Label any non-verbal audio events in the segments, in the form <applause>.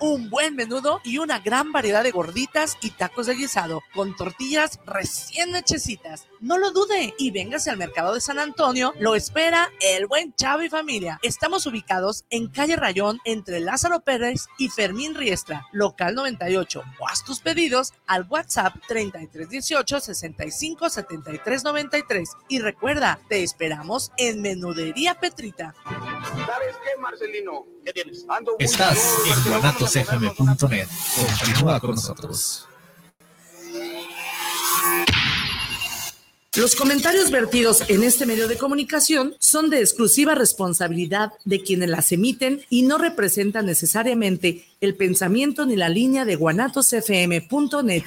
un buen menudo y una gran variedad de gorditas y tacos de guisado con tortillas recién hechecitas. No lo dude y véngase al mercado de San Antonio. Lo espera el buen Chavo y familia. Estamos ubicados en calle Rayón entre Lázaro Pérez y Fermín Riestra, local 98. O haz tus pedidos al WhatsApp 3318 65 73 93. Y recuerda, te esperamos en Menudería Petrita. ¿Sabes qué, Marcelino? ¿Qué tienes? Estás en guanatosfm.net. Continúa con nosotros. Los comentarios vertidos en este medio de comunicación son de exclusiva responsabilidad de quienes las emiten y no representan necesariamente el pensamiento ni la línea de guanatosfm.net.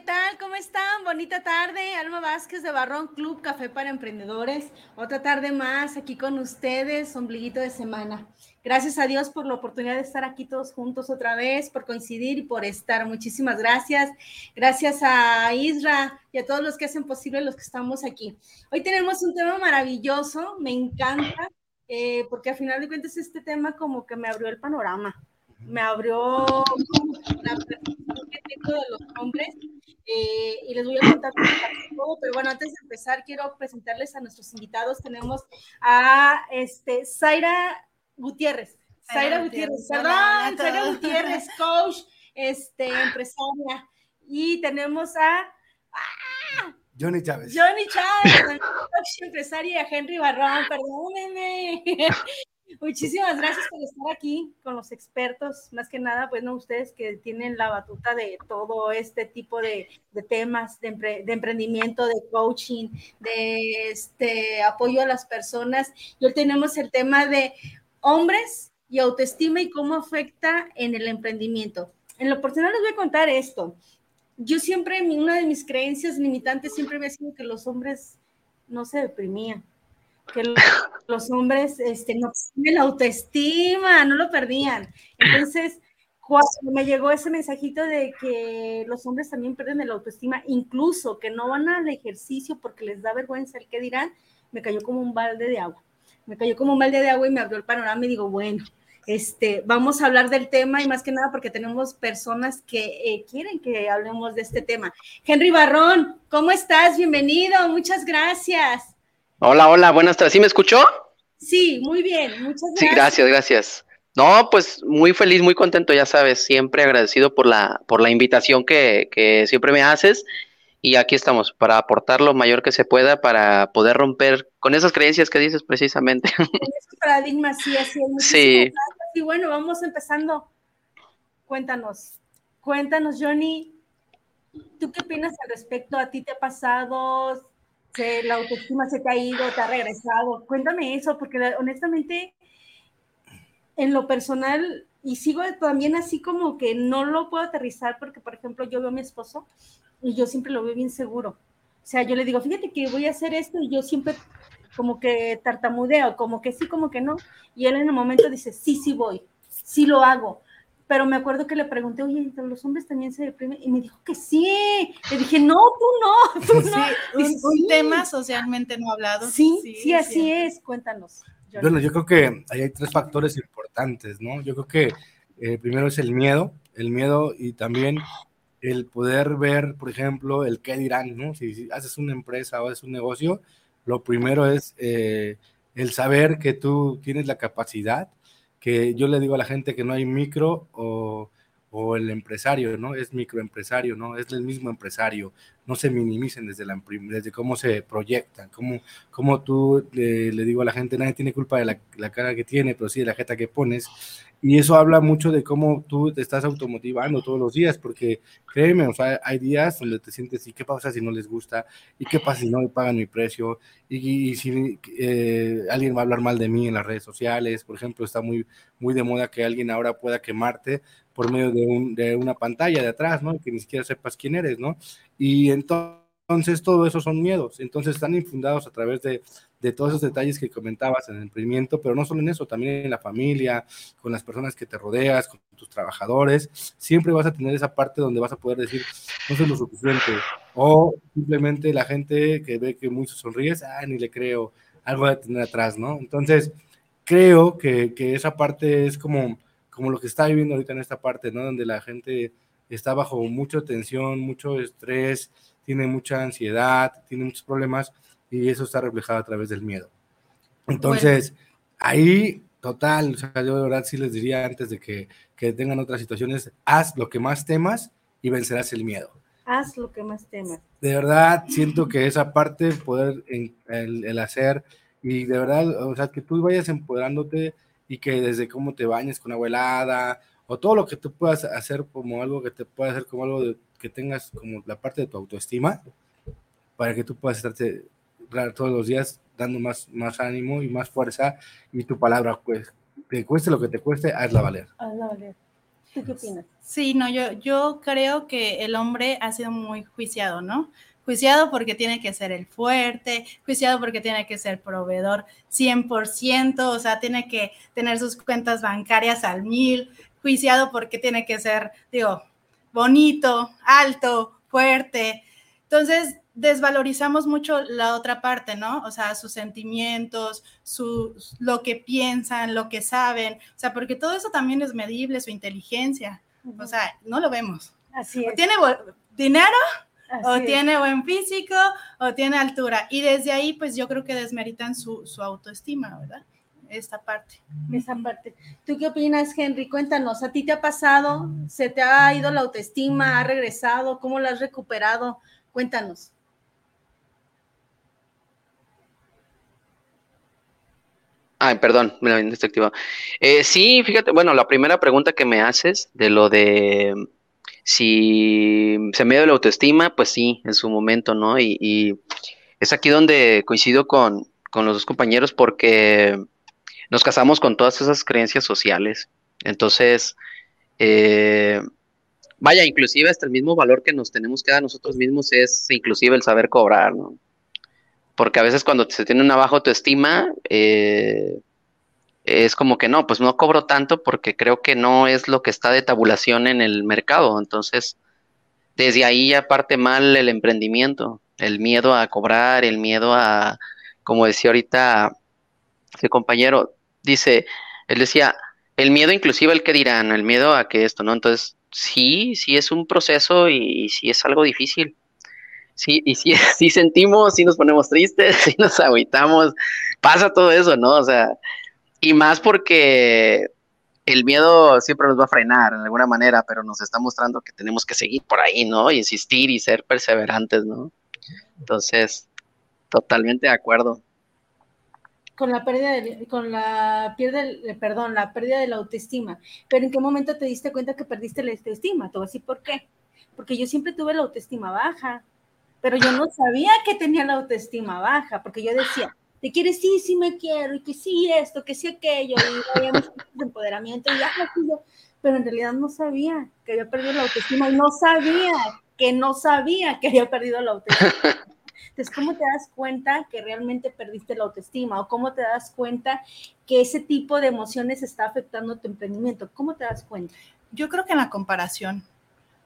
¿qué tal? ¿Cómo están? Bonita tarde. Alma Vázquez de Barrón Club Café para Emprendedores. Otra tarde más aquí con ustedes, ombliguito de semana. Gracias a Dios por la oportunidad de estar aquí todos juntos otra vez, por coincidir y por estar. Muchísimas gracias. Gracias a Isra y a todos los que hacen posible los que estamos aquí. Hoy tenemos un tema maravilloso, me encanta, eh, porque al final de cuentas este tema como que me abrió el panorama me abrió la que tengo de los hombres eh, y les voy a contar todo, pero bueno, antes de empezar quiero presentarles a nuestros invitados. Tenemos a este, Zaira Gutiérrez. Zaira Gutiérrez, perdón, Zaira Gutiérrez, <laughs> coach, este, empresaria. Y tenemos a... ¡ah! Johnny Chávez. Johnny Chávez, coach empresaria, Henry Barrón, perdónenme. Muchísimas gracias por estar aquí con los expertos, más que nada, bueno, ustedes que tienen la batuta de todo este tipo de, temas de, emprendimiento, de coaching, de este apoyo a las personas. Y hoy tenemos el tema de hombres y autoestima y cómo afecta en el emprendimiento. En lo personal les voy a contar esto. Yo siempre, una de mis creencias limitantes siempre me ha sido que los hombres no se deprimían <laughs> hombres este, no tienen la autoestima, no lo perdían. Entonces, cuando me llegó ese mensajito de que los hombres también pierden la autoestima, incluso que no van al ejercicio porque les da vergüenza el que dirán, me cayó como un balde de agua. Me cayó como un balde de agua y me abrió el panorama y digo, bueno, este, vamos a hablar del tema y más que nada porque tenemos personas que eh, quieren que hablemos de este tema. Henry Barrón, ¿cómo estás? Bienvenido, muchas gracias. Hola, hola, buenas tardes. ¿Sí me escuchó? Sí, muy bien, muchas gracias. Sí, gracias, gracias. No, pues muy feliz, muy contento, ya sabes, siempre agradecido por la, por la invitación que, que siempre me haces. Y aquí estamos para aportar lo mayor que se pueda para poder romper con esas creencias que dices precisamente. <laughs> Esos paradigmas, sí, así es. Sí. Y bueno, vamos empezando. Cuéntanos, cuéntanos, Johnny, ¿tú qué opinas al respecto? ¿A ti te ha pasado? Que la autoestima se te ha ido, te ha regresado. Cuéntame eso, porque honestamente, en lo personal, y sigo también así como que no lo puedo aterrizar, porque por ejemplo, yo veo a mi esposo y yo siempre lo veo bien seguro. O sea, yo le digo, fíjate que voy a hacer esto y yo siempre como que tartamudeo, como que sí, como que no. Y él en el momento dice, sí, sí voy, sí lo hago pero me acuerdo que le pregunté, oye, ¿los hombres también se deprimen? Y me dijo que sí. Le dije, no, tú no, <laughs> tú no. un, tema socialmente no hablado. Sí, sí, así es. Cuéntanos. Bueno, yo creo que ahí hay tres factores importantes, ¿no? Yo creo que eh, primero es el miedo, el miedo y también el poder ver, por ejemplo, el qué dirán, ¿no? Si, haces una empresa o haces un negocio, lo primero es eh, el saber que tú tienes la capacidad que yo le digo a la gente que no hay micro o, o el empresario, ¿no? Es microempresario, ¿no? Es el mismo empresario. No se minimicen desde, la, desde cómo se proyectan, cómo, cómo tú le, le digo a la gente, nadie tiene culpa de la, la, cara que tiene, pero sí de la jeta que pones. Y eso habla mucho de cómo tú te estás automotivando todos los días, porque créeme, o sea, hay días donde te sientes, ¿y qué pasa si no les gusta? ¿Y qué pasa si no me pagan mi precio? Y, si eh, alguien va a hablar mal de mí en las redes sociales, por ejemplo, está muy, muy de moda que alguien ahora pueda quemarte por medio de, un, de una pantalla de atrás, ¿no? Que ni siquiera sepas quién eres, ¿no? Y entonces Entonces, todo eso son miedos. Entonces, están infundados a través de, de todos esos detalles que comentabas en el emprendimiento, pero no solo en eso, también en la familia, con las personas que te rodeas, con tus trabajadores. Siempre vas a tener esa parte donde vas a poder decir, no soy lo suficiente. O simplemente la gente que ve que mucho sonríes, ah, ni le creo, algo de tener atrás, ¿no? Entonces, creo que, que esa parte es como, como lo que está viviendo ahorita en esta parte, ¿no? Donde la gente está bajo mucha tensión, mucho estrés, tiene mucha ansiedad, tiene muchos problemas y eso está reflejado a través del miedo. Entonces, ahí, total, o sea, yo de verdad sí les diría antes de que, que tengan otras situaciones, haz lo que más temas y vencerás el miedo. Haz lo que más temas. De verdad, siento que esa parte, poder, en, el, el hacer, y de verdad, o sea, que tú vayas empoderándote y que desde cómo te bañes con agua helada, o todo lo que tú puedas hacer como algo que te pueda hacer como algo de, que tengas como la parte de tu autoestima, para que tú puedas estarte todos los días dando más, más ánimo y más fuerza y tu palabra, pues, te cueste lo que te cueste, hazla valer. Hazla valer. ¿Tú qué opinas? Sí, no, yo, yo creo que el hombre ha sido muy juiciado, ¿no? Juiciado porque tiene que ser el fuerte, juiciado porque tiene que ser proveedor 100%, o sea, tiene que tener sus cuentas bancarias al mil, juiciado porque tiene que ser, digo, bonito, alto, fuerte. Entonces, desvalorizamos mucho la otra parte, ¿no? O sea, sus sentimientos, su, lo que piensan, lo que saben, o sea, porque todo eso también es medible, su inteligencia, o sea, no lo vemos. Así es. Tiene dinero, Así o es. tiene buen físico, o tiene altura, y desde ahí, pues yo creo que desmeritan su, su autoestima, ¿verdad? Esta parte. esa parte. ¿Tú qué opinas, Henry? Cuéntanos, ¿a ti te ha pasado? ¿Se te ha ido la autoestima? ¿Ha regresado? ¿Cómo la has recuperado? Cuéntanos. Ay, perdón, me la habían desactivado. Eh, sí, fíjate, bueno, la primera pregunta que me haces de lo de si se me dio la autoestima, pues sí, en su momento, ¿no? Y, y es aquí donde coincido con, con los dos compañeros porque nos casamos con todas esas creencias sociales. Entonces, eh, vaya, inclusive hasta el mismo valor que nos tenemos que dar nosotros mismos es inclusive el saber cobrar, ¿no? Porque a veces cuando se tiene una baja autoestima, eh, es como que no, pues no cobro tanto porque creo que no es lo que está de tabulación en el mercado. Entonces, desde ahí ya parte mal el emprendimiento, el miedo a cobrar, el miedo a, como decía ahorita ese compañero, dice, él decía, el miedo inclusive el que dirán, el miedo a que esto, ¿no? Entonces, sí, sí es un proceso y, sí es algo difícil. Sí, y sí, <laughs> sí sentimos, sí nos ponemos tristes, <laughs> sí nos agüitamos, pasa todo eso, ¿no? O sea, y más porque el miedo siempre nos va a frenar de alguna manera, pero nos está mostrando que tenemos que seguir por ahí, ¿no? Y insistir y ser perseverantes, ¿no? Entonces, totalmente de acuerdo. Con la pérdida de, con la pérdida, de- perdón, la pérdida de la autoestima. Pero ¿en qué momento te diste cuenta que perdiste la autoestima? Te voy a decir por qué. Porque yo siempre tuve la autoestima baja, pero yo no sabía que tenía la autoestima baja, porque yo decía, te quieres, sí, sí me quiero, y que sí esto, que sí aquello, y había muchos <laughs> empoderamiento, y ya, pero en realidad no sabía que había perdido la autoestima, y no sabía que no sabía que había perdido la autoestima. <laughs> ¿cómo te das cuenta que realmente perdiste la autoestima? ¿O cómo te das cuenta que ese tipo de emociones está afectando tu emprendimiento? ¿Cómo te das cuenta? Yo creo que en la comparación.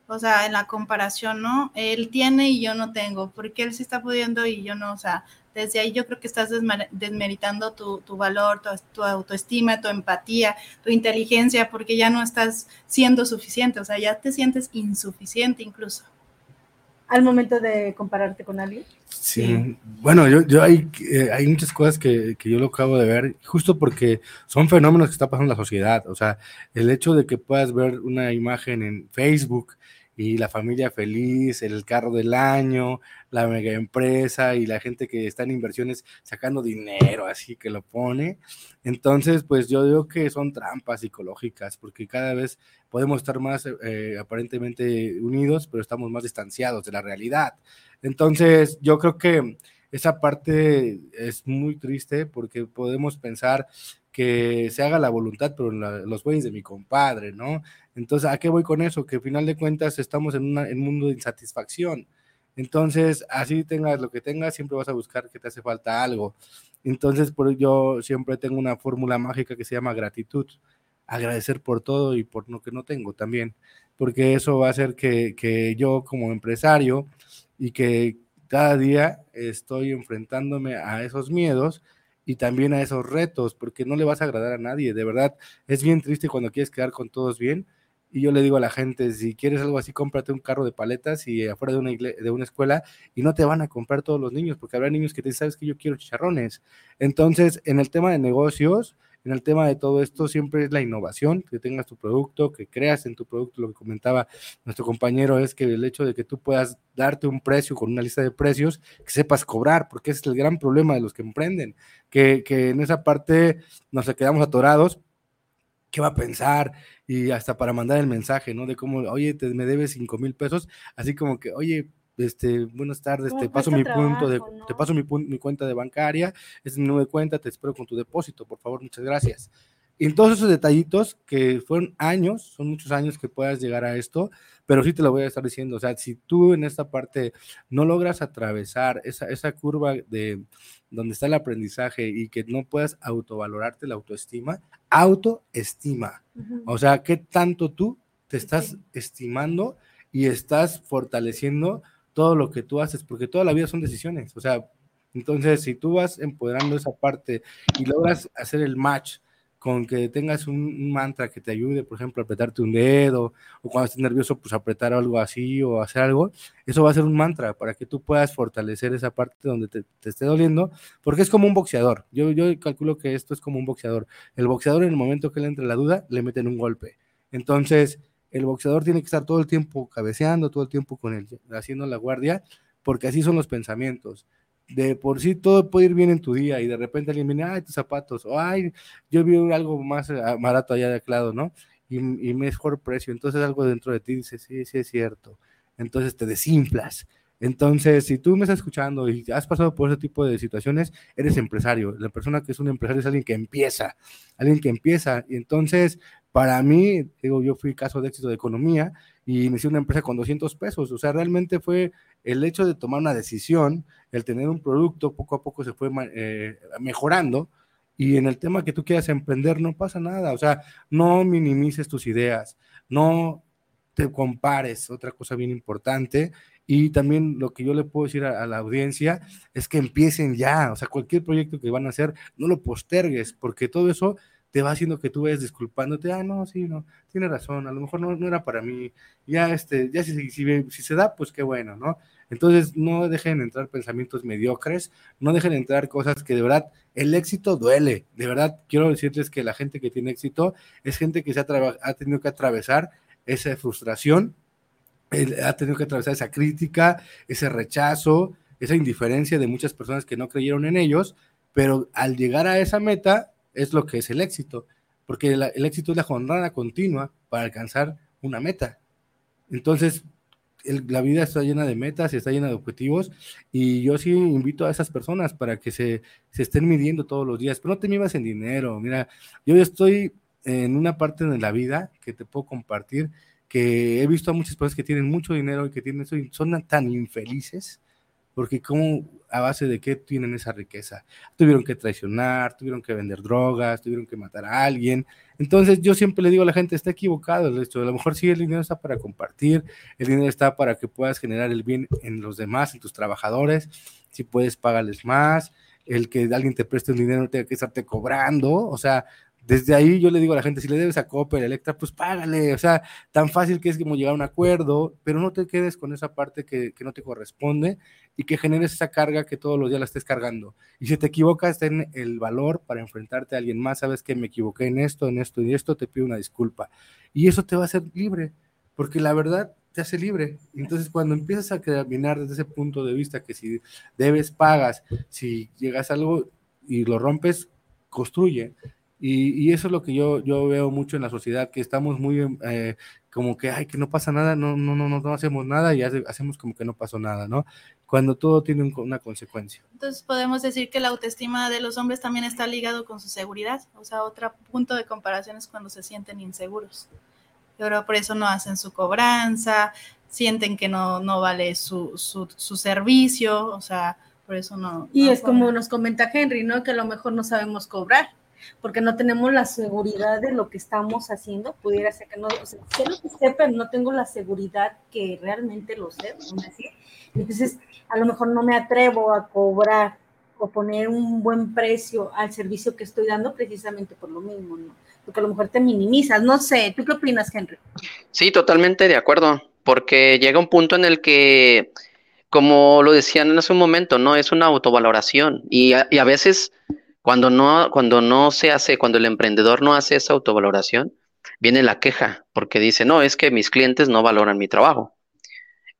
O sea, en la comparación, ¿no? Él tiene y yo no tengo, porque él se está pudiendo y yo no, o sea, desde ahí yo creo que estás desmer- desmeritando tu, valor, tu autoestima, tu empatía, tu inteligencia, porque ya no estás siendo suficiente, o sea, ya te sientes insuficiente incluso. Al momento de compararte con alguien. Sí, bueno, yo, yo hay, eh, hay muchas cosas que, que yo lo acabo de ver, justo porque son fenómenos que está pasando en la sociedad. O sea, el hecho de que puedas ver una imagen en Facebook y la familia feliz, el carro del año, la mega empresa y la gente que está en inversiones sacando dinero, así que lo pone. Entonces, pues yo digo que son trampas psicológicas, porque cada vez podemos estar más eh, aparentemente unidos, pero estamos más distanciados de la realidad. Entonces, yo creo que esa parte es muy triste porque podemos pensar que se haga la voluntad, pero los güeyes de mi compadre, ¿no? Entonces, ¿a qué voy con eso? Que al final de cuentas estamos en, un mundo de insatisfacción. Entonces, así tengas lo que tengas, siempre vas a buscar que te hace falta algo. Entonces, por yo siempre tengo una fórmula mágica que se llama gratitud. Agradecer por todo y por lo que no tengo también, porque eso va a hacer que yo como empresario y que cada día estoy enfrentándome a esos miedos y también a esos retos, porque no le vas a agradar a nadie. De verdad, es bien triste cuando quieres quedar con todos bien, y yo le digo a la gente, si quieres algo así, cómprate un carro de paletas y afuera de una, de una escuela y no te van a comprar todos los niños, porque habrá niños que te dicen, sabes que yo quiero chicharrones. Entonces, en el tema de negocios, en el tema de todo esto, siempre es la innovación, que tengas tu producto, que creas en tu producto. Lo que comentaba nuestro compañero es que el hecho de que tú puedas darte un precio con una lista de precios, que sepas cobrar, porque ese es el gran problema de los que emprenden, que, que en esa parte nos quedamos atorados. ¿Qué va a pensar? y hasta para mandar el mensaje, ¿no? De cómo, oye, te, me debes cinco mil pesos, así como que, oye, este, buenas tardes, te paso mi punto de, te paso mi, mi cuenta de bancaria, es mi de cuenta, te espero con tu depósito, por favor, muchas gracias. Y todos esos detallitos que fueron años, son muchos años que puedas llegar a esto, pero sí te lo voy a estar diciendo, o sea, si tú en esta parte no logras atravesar esa, esa curva de donde está el aprendizaje y que no puedas autovalorarte la autoestima, autoestima, o sea, ¿qué tanto tú te estás estimando y estás fortaleciendo todo lo que tú haces? Porque toda la vida son decisiones, o sea, entonces si tú vas empoderando esa parte y logras hacer el match con que tengas un, mantra que te ayude, por ejemplo, a apretarte un dedo, o cuando estés nervioso, pues apretar algo así o hacer algo, eso va a ser un mantra para que tú puedas fortalecer esa parte donde te, esté doliendo, porque es como un boxeador. Yo, yo calculo que esto es como un boxeador. El boxeador en el momento que le entre la duda, le meten un golpe. Entonces, el boxeador tiene que estar todo el tiempo cabeceando, todo el tiempo con él, haciendo la guardia, porque así son los pensamientos de por sí todo puede ir bien en tu día y de repente alguien viene, ay, tus zapatos, o ay, yo vi algo más eh, barato allá de lado, ¿no? Y, y mejor precio. Entonces algo dentro de ti dice, sí, sí es cierto. Entonces te desinflas. Entonces, si tú me estás escuchando y has pasado por ese tipo de situaciones, eres empresario. La persona que es un empresario es alguien que empieza, alguien que empieza. Y entonces, para mí, digo, yo fui caso de éxito de economía y inicié una empresa con 200 pesos. O sea, realmente fue el hecho de tomar una decisión, el tener un producto, poco a poco se fue eh, mejorando. Y en el tema que tú quieras emprender, no pasa nada. O sea, no minimices tus ideas, no te compares, otra cosa bien importante. Y también lo que yo le puedo decir a, la audiencia es que empiecen ya. O sea, cualquier proyecto que van a hacer, no lo postergues, porque todo eso te va haciendo que tú vayas disculpándote, ah, no, sí, no, tiene razón, a lo mejor no, no era para mí, ya, este, ya si, si, se da, pues qué bueno, ¿no? Entonces, no dejen entrar pensamientos mediocres, no dejen entrar cosas que de verdad, el éxito duele, de verdad, quiero decirles que la gente que tiene éxito es gente que se ha, ha tenido que atravesar esa frustración, ha tenido que atravesar esa crítica, ese rechazo, esa indiferencia de muchas personas que no creyeron en ellos, pero al llegar a esa meta es lo que es el éxito, porque el éxito es la jornada continua para alcanzar una meta. Entonces, la vida está llena de metas está llena de objetivos y yo sí invito a esas personas para que se, se estén midiendo todos los días, pero no te midas en dinero. Mira, yo estoy en una parte de la vida que te puedo compartir que he visto a muchas personas que tienen mucho dinero y que tienen son tan infelices porque como a base de qué tienen esa riqueza. Tuvieron que traicionar, tuvieron que vender drogas, tuvieron que matar a alguien. Entonces yo siempre le digo a la gente, está equivocado el hecho. A lo mejor sí el dinero está para compartir, el dinero está para que puedas generar el bien en los demás, en tus trabajadores, si puedes pagarles más, el que alguien te preste un dinero no tenga que estarte cobrando, o sea, desde ahí yo le digo a la gente, si le debes a Coppel, Electra, pues págale, o sea, tan fácil que es como llegar a un acuerdo, pero no te quedes con esa parte que, que, no te corresponde y que generes esa carga que todos los días la estés cargando. Y si te equivocas, ten el valor para enfrentarte a alguien más, sabes que me equivoqué en esto, en esto y esto, te pido una disculpa. Y eso te va a hacer libre, porque la verdad te hace libre. Entonces, cuando empiezas a caminar desde ese punto de vista, que si debes, pagas, si llegas a algo y lo rompes, construye y, eso es lo que yo, yo veo mucho en la sociedad, que estamos muy eh, como que, ay, que no pasa nada, no, no, no, no hacemos nada y hacemos como que no pasó nada, ¿no? Cuando todo tiene una consecuencia. Entonces podemos decir que la autoestima de los hombres también está ligado con su seguridad, o sea, otro punto de comparación es cuando se sienten inseguros. Pero por eso no hacen su cobranza, sienten que no, no vale su, su, su servicio, o sea, por eso no. Y no es como nos comenta Henry, ¿no? Que a lo mejor no sabemos cobrar, porque no tenemos la seguridad de lo que estamos haciendo. Pudiera ser que no, o sea, sé lo que sé, pero no tengo la seguridad que realmente lo sé. ¿no? Así. Entonces, a lo mejor no me atrevo a cobrar o poner un buen precio al servicio que estoy dando precisamente por lo mismo, ¿no? Porque a lo mejor te minimizas. No sé, ¿tú qué opinas, Henry? Sí, totalmente de acuerdo, porque llega un punto en el que, como lo decían hace un momento, ¿no? Es una autovaloración y a, y a veces cuando no, cuando no se hace, cuando el emprendedor no hace esa autovaloración, viene la queja, porque dice, no, es que mis clientes no valoran mi trabajo.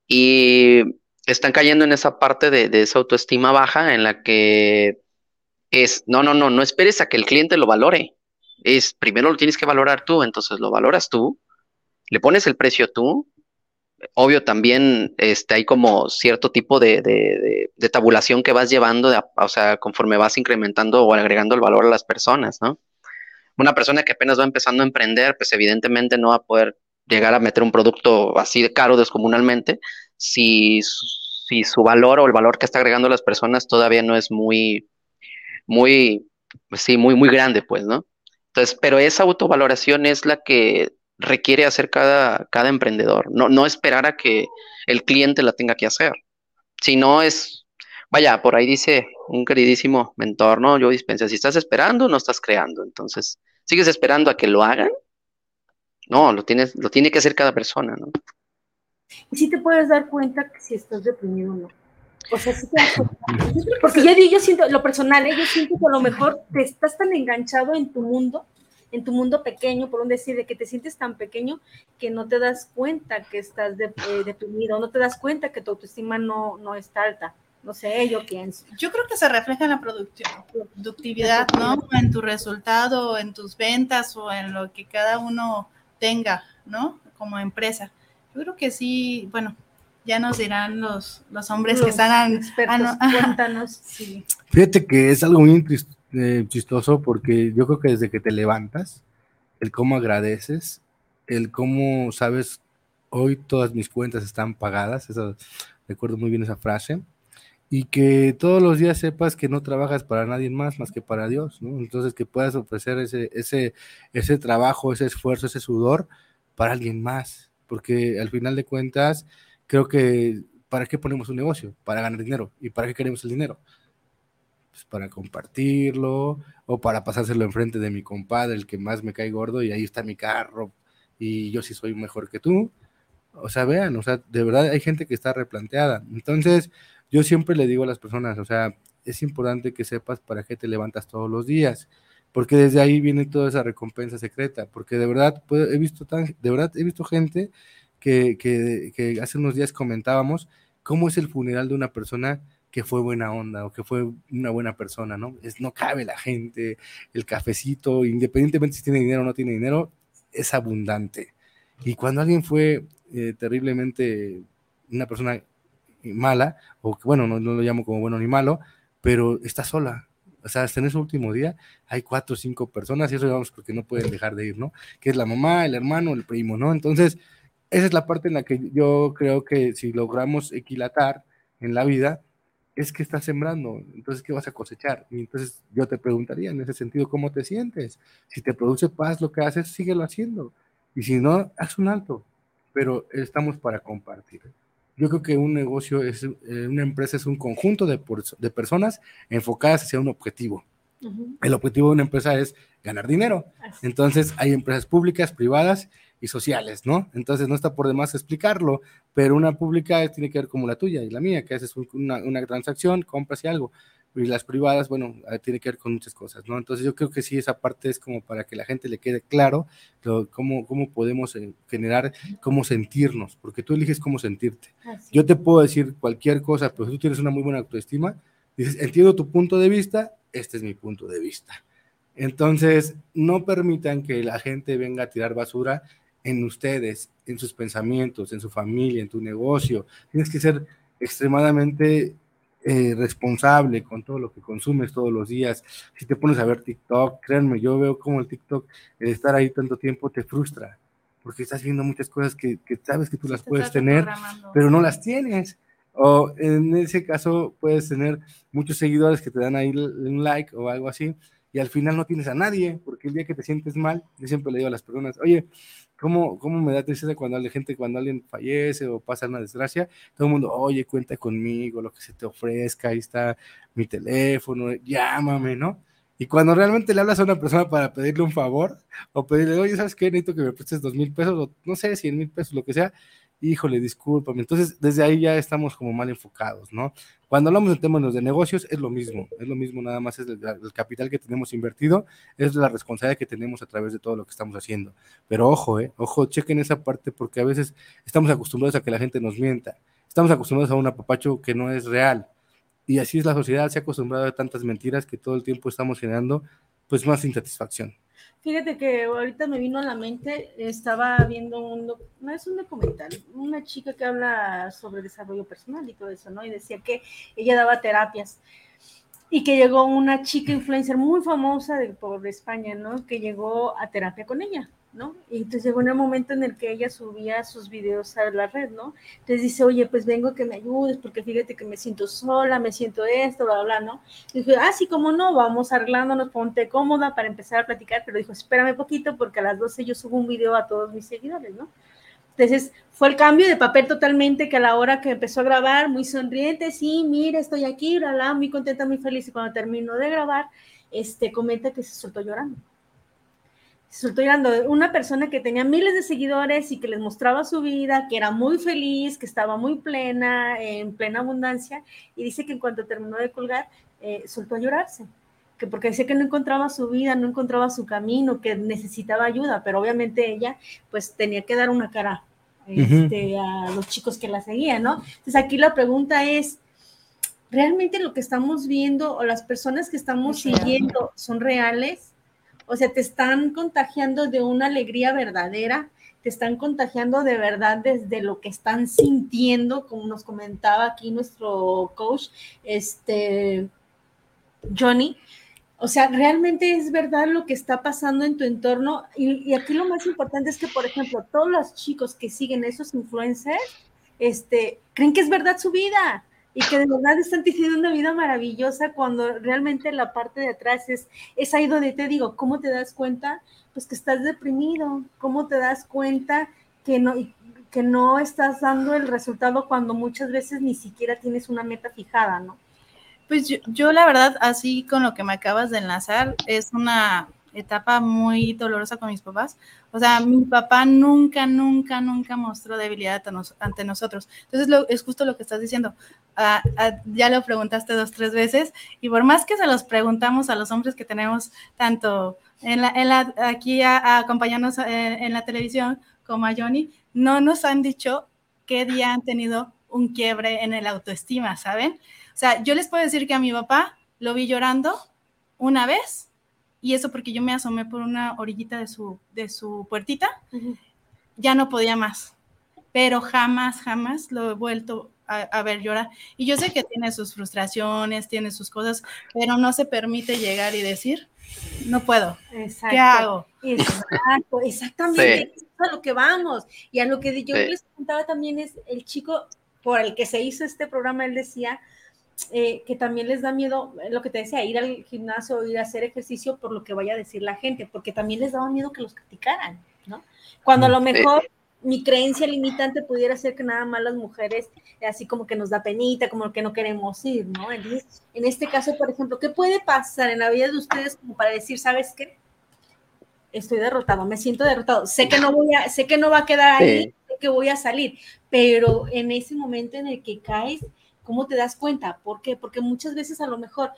Y están cayendo en esa parte de, de esa autoestima baja en la que es, no, no, no, no esperes a que el cliente lo valore. Es, primero lo tienes que valorar tú, entonces lo valoras tú le pones el precio tú. Obvio, también este, hay como cierto tipo de, de, tabulación que vas llevando, o sea, conforme vas incrementando o agregando el valor a las personas, ¿no? Una persona que apenas va empezando a emprender, pues evidentemente no va a poder llegar a meter un producto así de caro descomunalmente si, si su valor o el valor que está agregando a las personas todavía no es muy, muy, sí, muy, muy grande, pues, ¿no? Entonces, pero esa autovaloración es la que requiere hacer cada, cada emprendedor, no, no esperar a que el cliente la tenga que hacer. Si no es, vaya, por ahí dice un queridísimo mentor, ¿no? Yo dispensa, si estás esperando, no estás creando. Entonces, ¿sigues esperando a que lo hagan? No, lo tienes, lo tiene que hacer cada persona, ¿no? Y si te puedes dar cuenta que si estás deprimido o no. O sea, sí te das. Porque yo, yo siento, lo personal, ¿eh? yo siento que a lo mejor te estás tan enganchado en tu mundo en tu mundo pequeño, por un decir, de que te sientes tan pequeño que no te das cuenta que estás de, eh, deprimido, no te das cuenta que tu autoestima no, no está alta. No sé, yo pienso. Yo creo que se refleja en la productividad, ¿no? En tu resultado, en tus ventas o en lo que cada uno tenga, ¿no? Como empresa. Yo creo que sí, bueno, ya nos dirán los, los hombres los que están... Expertos, ah, <laughs> no, cuéntanos. Sí. Fíjate que es algo muy eh, chistoso porque yo creo que desde que te levantas, el cómo agradeces, el cómo sabes, hoy todas mis cuentas están pagadas, recuerdo muy bien esa frase, y que todos los días sepas que no trabajas para nadie más más que para Dios, ¿no? Entonces que puedas ofrecer ese, ese, ese trabajo, ese esfuerzo, ese sudor para alguien más, porque al final de cuentas, creo que ¿para qué ponemos un negocio? Para ganar dinero. ¿Y para qué queremos el dinero? Pues para compartirlo o para pasárselo enfrente de mi compadre, el que más me cae gordo, y ahí está mi carro, y yo sí soy mejor que tú. O sea, vean, o sea, de verdad hay gente que está replanteada. Entonces, yo siempre le digo a las personas, o sea, es importante que sepas para qué te levantas todos los días, porque desde ahí viene toda esa recompensa secreta, porque de verdad he visto tan, de verdad he visto gente que, que hace unos días comentábamos cómo es el funeral de una persona que fue buena onda o que fue una buena persona, ¿no? Es, no cabe la gente, el cafecito, independientemente si tiene dinero o no tiene dinero, es abundante. Y cuando alguien fue eh, terriblemente una persona mala, o bueno, no, no, lo llamo como bueno ni malo, pero está sola. O sea, hasta en ese último día hay cuatro o cinco personas y eso vamos porque no pueden dejar de ir, ¿no? Que es la mamá, el hermano, el primo, ¿no? Entonces, esa es la parte en la que yo creo que si logramos equilatar en la vida, es que estás sembrando, entonces, ¿qué vas a cosechar? Y entonces yo te preguntaría en ese sentido, ¿cómo te sientes? Si te produce paz lo que haces, síguelo haciendo. Y si no, haz un alto. Pero estamos para compartir. Yo creo que un negocio, es, eh, una empresa es un conjunto de, de personas enfocadas hacia un objetivo. Uh -huh. El objetivo de una empresa es ganar dinero. Entonces, hay empresas públicas, privadas y sociales, ¿no? Entonces no está por demás explicarlo, pero una pública tiene que ver como la tuya y la mía, que haces una, una transacción, compras y algo, y las privadas, bueno, tiene que ver con muchas cosas, ¿no? Entonces yo creo que sí, esa parte es como para que la gente le quede claro lo, cómo, cómo podemos eh, generar, cómo sentirnos, porque tú eliges cómo sentirte. Así. Yo te puedo decir cualquier cosa, pero si tú tienes una muy buena autoestima, dices, entiendo tu punto de vista, este es mi punto de vista. Entonces, no permitan que la gente venga a tirar basura en ustedes, en sus pensamientos, en su familia, en tu negocio. Tienes que ser extremadamente eh, responsable con todo lo que consumes todos los días. Si te pones a ver TikTok, créanme, yo veo como el TikTok, el estar ahí tanto tiempo te frustra. porque estás viendo muchas cosas que, que sabes que tú las puedes tener, pero no las tienes. O en ese caso puedes tener muchos seguidores que te dan ahí un like o algo así, y al final no tienes a nadie, porque el día que te sientes mal, yo siempre le digo a las personas, oye, ¿cómo, cómo me da tristeza cuando la gente, cuando alguien fallece o pasa una desgracia? Todo el mundo, oye, cuenta conmigo, lo que se te ofrezca, ahí está mi teléfono, llámame, ¿no? Y cuando realmente le hablas a una persona para pedirle un favor o pedirle, oye, ¿sabes qué? Necesito que me prestes dos mil pesos, o no sé, cien mil pesos, lo que sea, híjole, discúlpame. Entonces, desde ahí ya estamos como mal enfocados, ¿no? Cuando hablamos en términos de negocios, es lo mismo, es lo mismo, nada más es el, el, capital que tenemos invertido, es la responsabilidad que tenemos a través de todo lo que estamos haciendo. Pero ojo, eh, ojo, chequen esa parte porque a veces estamos acostumbrados a que la gente nos mienta, estamos acostumbrados a un apapacho que no es real. Y así es la sociedad, se ha acostumbrado a tantas mentiras que todo el tiempo estamos generando pues más insatisfacción. Fíjate que ahorita me vino a la mente, estaba viendo un, no es un documental, una chica que habla sobre desarrollo personal y todo eso, ¿no? Y decía que ella daba terapias y que llegó una chica influencer muy famosa de, por España, ¿no? Que llegó a terapia con ella. ¿No? Y entonces llegó en el momento en el que ella subía sus videos a la red, ¿no? Entonces dice, oye, pues vengo que me ayudes, porque fíjate que me siento sola, me siento esto, bla, bla, ¿no? Y dije, ah, sí, cómo no, vamos arreglándonos, ponte cómoda para empezar a platicar, pero dijo, espérame poquito, porque a las 12 yo subo un video a todos mis seguidores, ¿no? Entonces fue el cambio de papel totalmente que a la hora que empezó a grabar, muy sonriente, sí, mira, estoy aquí, bla, bla, muy contenta, muy feliz, y cuando terminó de grabar, este, comenta que se soltó llorando soltó llorando. Una persona que tenía miles de seguidores y que les mostraba su vida, que era muy feliz, que estaba muy plena, en plena abundancia, y dice que en cuanto terminó de colgar, eh, soltó a llorarse, que porque decía que no encontraba su vida, no encontraba su camino, que necesitaba ayuda, pero obviamente ella pues tenía que dar una cara este, a los chicos que la seguían, ¿no? Entonces aquí la pregunta es, ¿realmente lo que estamos viendo o las personas que estamos siguiendo son reales? O sea, te están contagiando de una alegría verdadera, te están contagiando de verdad desde lo que están sintiendo, como nos comentaba aquí nuestro coach, este Johnny. O sea, realmente es verdad lo que está pasando en tu entorno. Y, aquí lo más importante es que, por ejemplo, todos los chicos que siguen esos influencers, este, creen que es verdad su vida y que de verdad están teniendo una vida maravillosa cuando realmente la parte de atrás es, es ahí donde te digo, ¿cómo te das cuenta? Pues que estás deprimido, ¿cómo te das cuenta que no, que no estás dando el resultado cuando muchas veces ni siquiera tienes una meta fijada, ¿no? Pues yo, yo la verdad, así con lo que me acabas de enlazar, es una etapa muy dolorosa con mis papás. O sea, mi papá nunca, nunca, nunca mostró debilidad ante nosotros. Entonces, lo, es justo lo que estás diciendo. Ah, ah, ya lo preguntaste dos, tres veces, y por más que se los preguntamos a los hombres que tenemos tanto en la, en la, aquí a, acompañarnos en, en la televisión como a Johnny, no nos han dicho qué día han tenido un quiebre en el autoestima, ¿saben? O sea, yo les puedo decir que a mi papá lo vi llorando una vez y eso porque yo me asomé por una orillita de su, de su puertita, ya no podía más, pero jamás, jamás lo he vuelto a, ver llorar. Y yo sé que tiene sus frustraciones, tiene sus cosas, pero no se permite llegar y decir, no puedo. Exacto. ¿Qué hago? Exacto, exactamente. Sí. a lo que vamos. Y a lo que yo sí. les contaba también es el chico por el que se hizo este programa, él decía, eh, que también les da miedo, eh, lo que te decía, ir al gimnasio, ir a hacer ejercicio por lo que vaya a decir la gente, porque también les daba miedo que los criticaran, ¿no? Cuando a lo mejor mi creencia limitante pudiera ser que nada más las mujeres, así como que nos da penita, como que no queremos ir, ¿no? Entonces, en este caso, por ejemplo, ¿qué puede pasar en la vida de ustedes como para decir, ¿sabes qué? Estoy derrotado, me siento derrotado, sé que no voy a, sé que no va a quedar ahí, sí. sé que voy a salir, pero en ese momento en el que caes, ¿Cómo te das cuenta? ¿Por qué? Porque muchas veces a lo mejor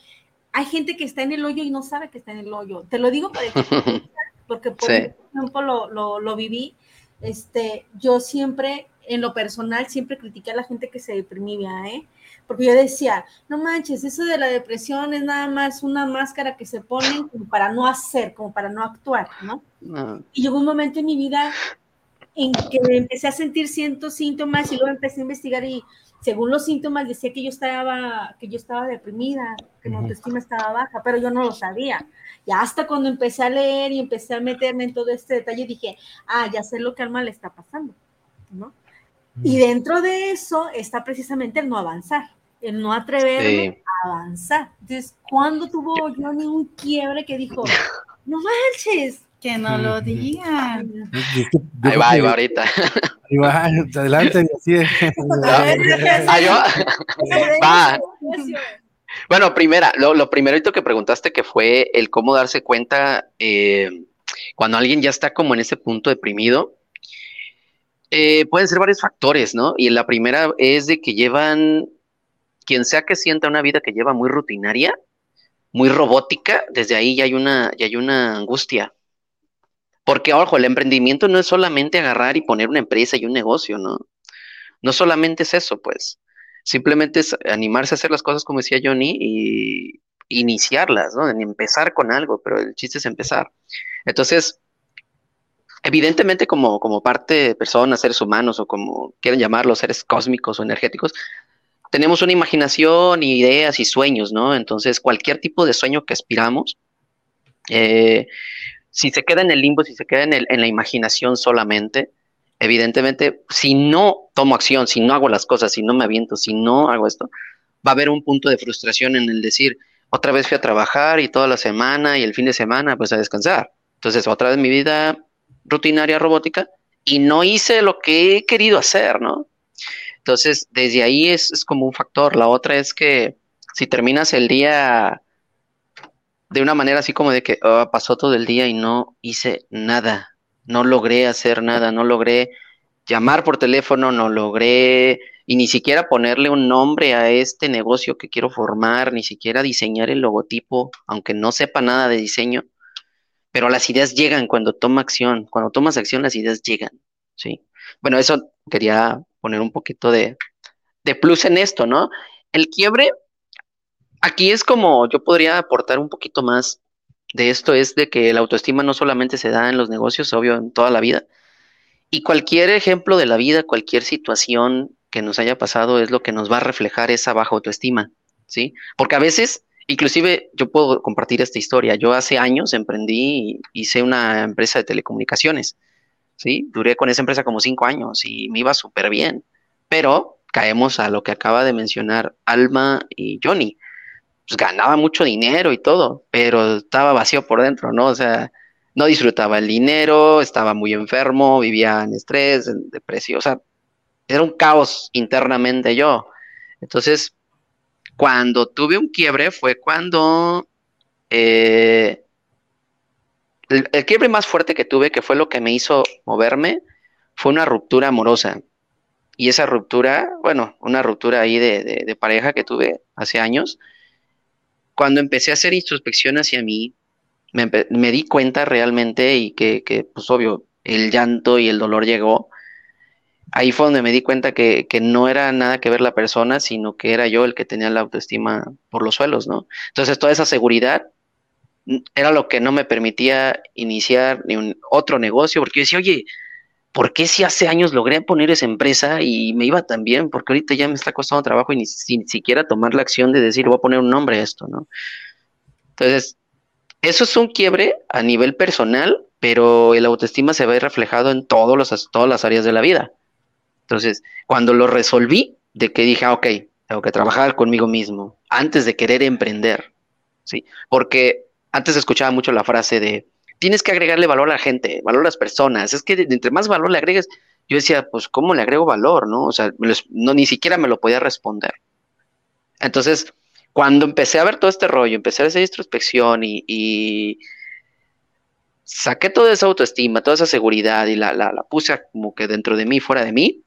hay gente que está en el hoyo y no sabe que está en el hoyo. Te lo digo <laughs> porque por sí. ejemplo lo, lo, lo, viví. Este, yo siempre, en lo personal, siempre critiqué a la gente que se deprimía, ¿eh? Porque yo decía, no manches, eso de la depresión es nada más una máscara que se ponen como para no hacer, como para no actuar, ¿no? no. Y llegó un momento en mi vida en que empecé a sentir ciertos síntomas y luego empecé a investigar y según los síntomas decía que yo estaba, que yo estaba deprimida, que mi autoestima estaba baja, pero yo no lo sabía. Y hasta cuando empecé a leer y empecé a meterme en todo este detalle, dije, ah, ya sé lo que Alma le está pasando, ¿no? Y dentro de eso está precisamente el no avanzar, el no atreverme a avanzar. Entonces, cuando tuvo Johnny un quiebre que dijo, no manches, que no lo digan. Ahí va, ahí va ahorita. Ahí va, <laughs> adelante, así es. Va. Bueno, primera, lo, lo primerito que preguntaste que fue el cómo darse cuenta eh, cuando alguien ya está como en ese punto deprimido. Eh, pueden ser varios factores, ¿no? Y la primera es de que llevan, quien sea que sienta una vida que lleva muy rutinaria, muy robótica, desde ahí ya hay una, ya hay una angustia. Porque, ojo, el emprendimiento no es solamente agarrar y poner una empresa y un negocio, ¿no? No solamente es eso, pues. Simplemente es animarse a hacer las cosas como decía Johnny y iniciarlas, ¿no? empezar con algo, pero el chiste es empezar. Entonces, evidentemente como, como parte de personas, seres humanos o como quieran llamarlos, seres cósmicos o energéticos, tenemos una imaginación, ideas y sueños, ¿no? Entonces, cualquier tipo de sueño que aspiramos, eh, si se queda en el limbo, si se queda en, el, en la imaginación solamente, evidentemente, si no tomo acción, si no hago las cosas, si no me aviento, si no hago esto, va a haber un punto de frustración en el decir, otra vez fui a trabajar y toda la semana y el fin de semana pues a descansar. Entonces, otra vez mi vida rutinaria robótica y no hice lo que he querido hacer, ¿no? Entonces, desde ahí es, es como un factor. La otra es que si terminas el día de una manera así como de que oh, pasó todo el día y no hice nada, no logré hacer nada, no logré llamar por teléfono, no logré y ni siquiera ponerle un nombre a este negocio que quiero formar, ni siquiera diseñar el logotipo, aunque no sepa nada de diseño, pero las ideas llegan cuando toma acción, cuando tomas acción las ideas llegan, ¿sí? Bueno, eso quería poner un poquito de, de plus en esto, ¿no? El quiebre, aquí es como yo podría aportar un poquito más de esto es de que la autoestima no solamente se da en los negocios, obvio, en toda la vida. Y cualquier ejemplo de la vida, cualquier situación que nos haya pasado es lo que nos va a reflejar esa baja autoestima, ¿sí? Porque a veces, inclusive yo puedo compartir esta historia. Yo hace años emprendí, hice una empresa de telecomunicaciones, ¿sí? Duré con esa empresa como cinco años y me iba súper bien. Pero caemos a lo que acaba de mencionar Alma y Johnny pues, ganaba mucho dinero y todo, pero estaba vacío por dentro, ¿no? O sea, no disfrutaba el dinero, estaba muy enfermo, vivía en estrés, en depresión, o sea, era un caos internamente yo. Entonces, cuando tuve un quiebre fue cuando eh, el, quiebre más fuerte que tuve, que fue lo que me hizo moverme, fue una ruptura amorosa. Y esa ruptura, bueno, una ruptura ahí de pareja que tuve hace años, cuando empecé a hacer introspección hacia mí, me, di cuenta realmente y que, que, pues obvio, el llanto y el dolor llegó. Ahí fue donde me di cuenta que, que, no era nada que ver la persona, sino que era yo el que tenía la autoestima por los suelos, ¿no? Entonces toda esa seguridad era lo que no me permitía iniciar ni un otro negocio, porque yo decía, oye, ¿por qué si hace años logré poner esa empresa y me iba tan bien? Porque ahorita ya me está costando trabajo y ni, siquiera tomar la acción de decir, voy a poner un nombre a esto, ¿no? Entonces, eso es un quiebre a nivel personal, pero el autoestima se ve reflejado en todos los, todas las áreas de la vida. Entonces, cuando lo resolví, de que dije, ah, ok, tengo que trabajar conmigo mismo antes de querer emprender, ¿sí? Porque antes escuchaba mucho la frase de, tienes que agregarle valor a la gente, valor a las personas. Es que entre más valor le agregues, yo decía, pues, ¿cómo le agrego valor? No, o sea, no, ni siquiera me lo podía responder. Entonces, cuando empecé a ver todo este rollo, empecé a hacer introspección y, saqué toda esa autoestima, toda esa seguridad y la, la, la, puse como que dentro de mí, fuera de mí.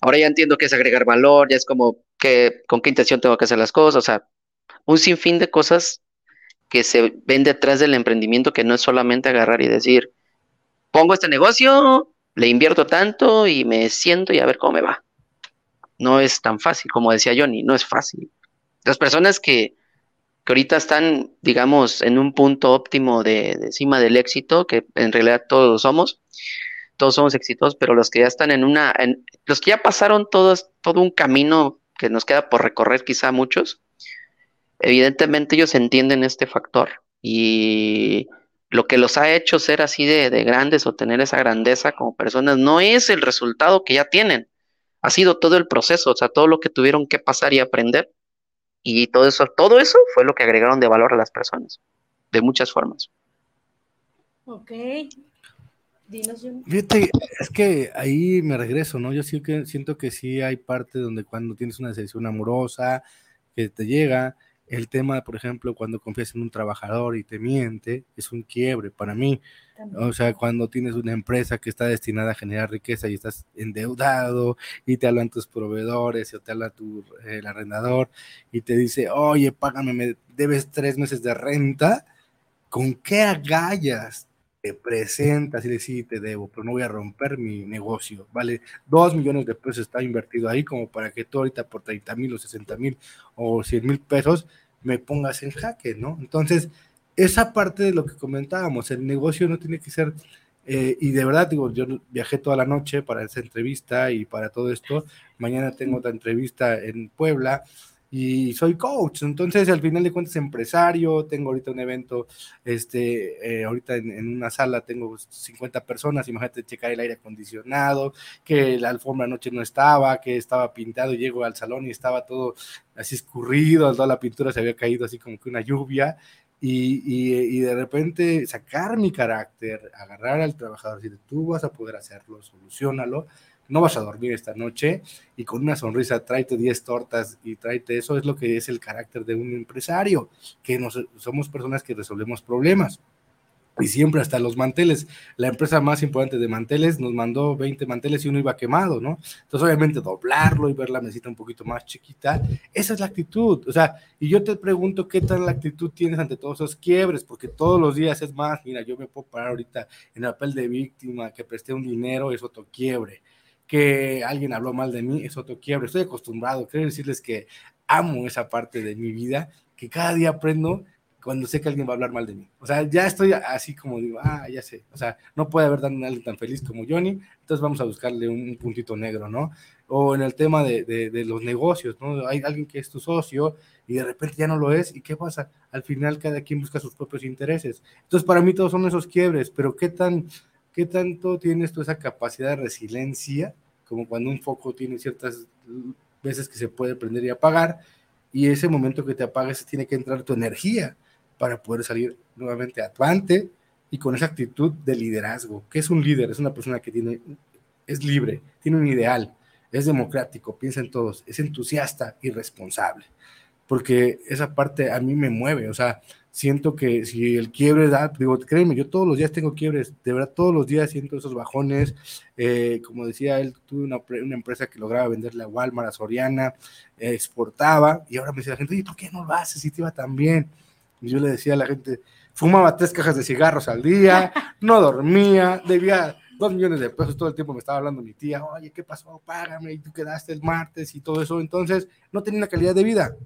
Ahora ya entiendo qué es agregar valor, ya es como que con qué intención tengo que hacer las cosas, o sea, un sinfín de cosas que se ven detrás del emprendimiento que no es solamente agarrar y decir, pongo este negocio, le invierto tanto y me siento y a ver cómo me va. No es tan fácil, como decía Johnny, no es fácil. Las personas que, que ahorita están, digamos, en un punto óptimo de, de, cima del éxito, que en realidad todos somos, todos somos exitosos, pero los que ya están en una, en, los que ya pasaron todos, todo un camino que nos queda por recorrer quizá muchos, evidentemente ellos entienden este factor y lo que los ha hecho ser así de, de grandes o tener esa grandeza como personas no es el resultado que ya tienen, ha sido todo el proceso, o sea, todo lo que tuvieron que pasar y aprender y todo eso, todo eso fue lo que agregaron de valor a las personas, de muchas formas. Ok. Dinos, Jun. Fíjate, es que ahí me regreso, ¿no? Yo sí que siento que sí hay parte donde cuando tienes una decisión amorosa que te llega, el tema, por ejemplo, cuando confías en un trabajador y te miente, es un quiebre para mí. O sea, cuando tienes una empresa que está destinada a generar riqueza y estás endeudado y te hablan tus proveedores o te habla tu, el arrendador y te dice, oye, págame, me debes tres meses de renta, ¿con qué agallas te presentas y le sí, te debo, pero no voy a romper mi negocio, ¿vale? Dos millones de pesos está invertido ahí como para que tú ahorita por 30 mil o 60 mil o 100 mil pesos me pongas en jaque, ¿no? Entonces, esa parte de lo que comentábamos, el negocio no tiene que ser, eh, y de verdad, digo, yo viajé toda la noche para esa entrevista y para todo esto, mañana tengo otra entrevista en Puebla, y soy coach, entonces al final de cuentas empresario, tengo ahorita un evento, este, eh, ahorita en, una sala tengo 50 personas, imagínate checar el aire acondicionado, que la alfombra anoche no estaba, que estaba pintado, llego al salón y estaba todo así escurrido, toda la pintura se había caído así como que una lluvia, y, y, de repente sacar mi carácter, agarrar al trabajador, decir, tú vas a poder hacerlo, solucionalo, no vas a dormir esta noche y con una sonrisa tráete 10 tortas y tráete eso, es lo que es el carácter de un empresario, que nos, somos personas que resolvemos problemas. Y siempre hasta los manteles, la empresa más importante de manteles nos mandó 20 manteles y uno iba quemado, ¿no? Entonces obviamente doblarlo y ver la mesita un poquito más chiquita, esa es la actitud, o sea, y yo te pregunto qué tal la actitud tienes ante todos esos quiebres, porque todos los días es más, mira, yo me puedo parar ahorita en el papel de víctima, que presté un dinero, es otro quiebre que alguien habló mal de mí, es otro quiebre. Estoy acostumbrado, quiero decirles que amo esa parte de mi vida, que cada día aprendo cuando sé que alguien va a hablar mal de mí. O sea, ya estoy así como digo, ah, ya sé. O sea, no puede haber tan, alguien tan feliz como Johnny, entonces vamos a buscarle un puntito negro, ¿no? O en el tema de, de, de, los negocios, ¿no? Hay alguien que es tu socio y de repente ya no lo es, ¿y qué pasa? Al final cada quien busca sus propios intereses. Entonces, para mí todos son esos quiebres, pero ¿qué tan ¿qué tanto tienes tú esa capacidad de resiliencia? Como cuando un foco tiene ciertas veces que se puede prender y apagar, y ese momento que te apagas tiene que entrar tu energía para poder salir nuevamente adelante y con esa actitud de liderazgo. ¿Qué es un líder? Es una persona que tiene, es libre, tiene un ideal, es democrático, piensa en todos, es entusiasta y responsable, porque esa parte a mí me mueve, o sea, siento que si el quiebre da, digo, créeme, yo todos los días tengo quiebres, de verdad todos los días siento esos bajones, eh, como decía él, tuve una, una, empresa que lograba venderle a Walmart, a Soriana, eh, exportaba, y ahora me decía la gente, oye, ¿por qué no lo haces si te iba tan bien? Y yo le decía a la gente, fumaba tres cajas de cigarros al día, <laughs> no dormía, debía dos millones de pesos, todo el tiempo me estaba hablando mi tía, oye, ¿qué pasó? Págame, y tú quedaste el martes y todo eso, entonces no tenía una calidad de vida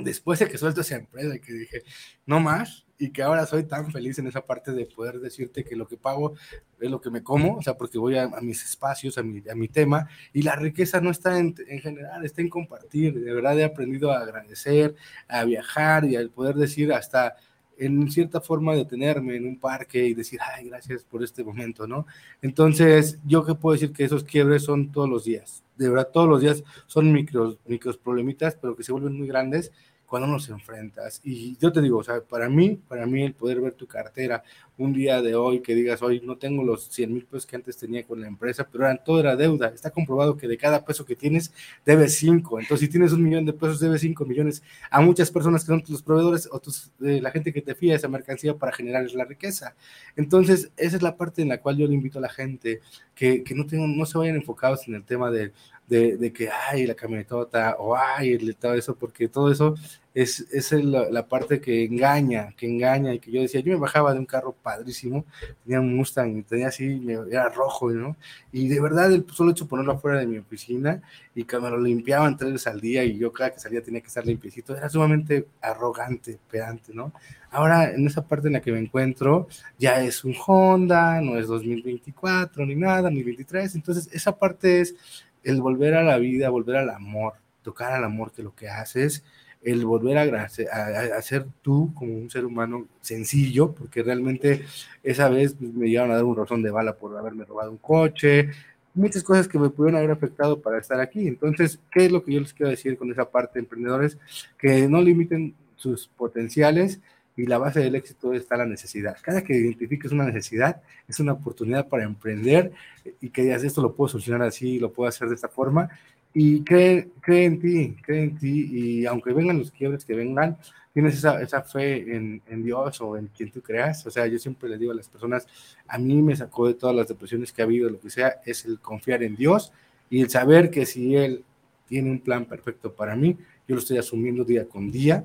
después de que suelto esa empresa, que dije, no más, y que ahora soy tan feliz en esa parte de poder decirte que lo que pago es lo que me como, o sea, porque voy a, a mis espacios, a mi, a mi, tema, y la riqueza no está en, en, general, está en compartir, de verdad he aprendido a agradecer, a viajar y al poder decir hasta en cierta forma detenerme en un parque y decir, ay, gracias por este momento, ¿no? Entonces, yo que puedo decir que esos quiebres son todos los días, de verdad, todos los días son micros, micros problemitas, pero que se vuelven muy grandes cuando nos enfrentas. Y yo te digo, o sea, para mí, para mí el poder ver tu cartera un día de hoy, que digas, hoy no tengo los 100 mil pesos que antes tenía con la empresa, pero eran, todo era deuda. Está comprobado que de cada peso que tienes, debes 5. Entonces, si tienes un millón de pesos, debes 5 millones a muchas personas que son tus proveedores o tus, eh, la gente que te fía esa mercancía para generar la riqueza. Entonces, esa es la parte en la cual yo le invito a la gente que, que no, tengan, no se vayan enfocados en el tema de de, de que, ay, la camionetota, o ay, el, todo eso, porque todo eso es, es la, la, parte que engaña, que engaña, y que yo decía, yo me bajaba de un carro padrísimo, tenía un Mustang, tenía así, era rojo, ¿no? Y de verdad, el solo hecho ponerlo afuera de mi oficina, y me lo limpiaban tres veces al día, y yo cada que salía tenía que estar limpiecito, era sumamente arrogante, pedante, ¿no? Ahora, en esa parte en la que me encuentro, ya es un Honda, no es 2024, ni nada, ni 23, entonces esa parte es el volver a la vida, volver al amor, tocar al amor que lo que haces, el volver a, a, ser tú como un ser humano sencillo, porque realmente esa vez me llegaron a dar un razón de bala por haberme robado un coche, muchas cosas que me pudieron haber afectado para estar aquí. Entonces, ¿qué es lo que yo les quiero decir con esa parte de emprendedores? Que no limiten sus potenciales y la base del éxito está la necesidad. Cada que identifiques una necesidad, es una oportunidad para emprender y que digas, esto lo puedo solucionar así, lo puedo hacer de esta forma, y cree, cree en ti, cree en ti, y aunque vengan los quiebres que vengan, tienes esa, esa fe en, en, Dios o en quien tú creas. O sea, yo siempre le digo a las personas, a mí me sacó de todas las depresiones que ha habido, lo que sea, es el confiar en Dios y el saber que si Él tiene un plan perfecto para mí, yo lo estoy asumiendo día con día,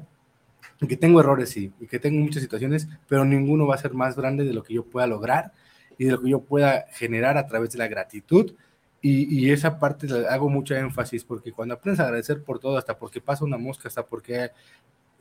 que tengo errores, sí, y que tengo muchas situaciones, pero ninguno va a ser más grande de lo que yo pueda lograr y de lo que yo pueda generar a través de la gratitud. Y, esa parte hago mucha énfasis porque cuando aprendes a agradecer por todo, hasta porque pasa una mosca, hasta porque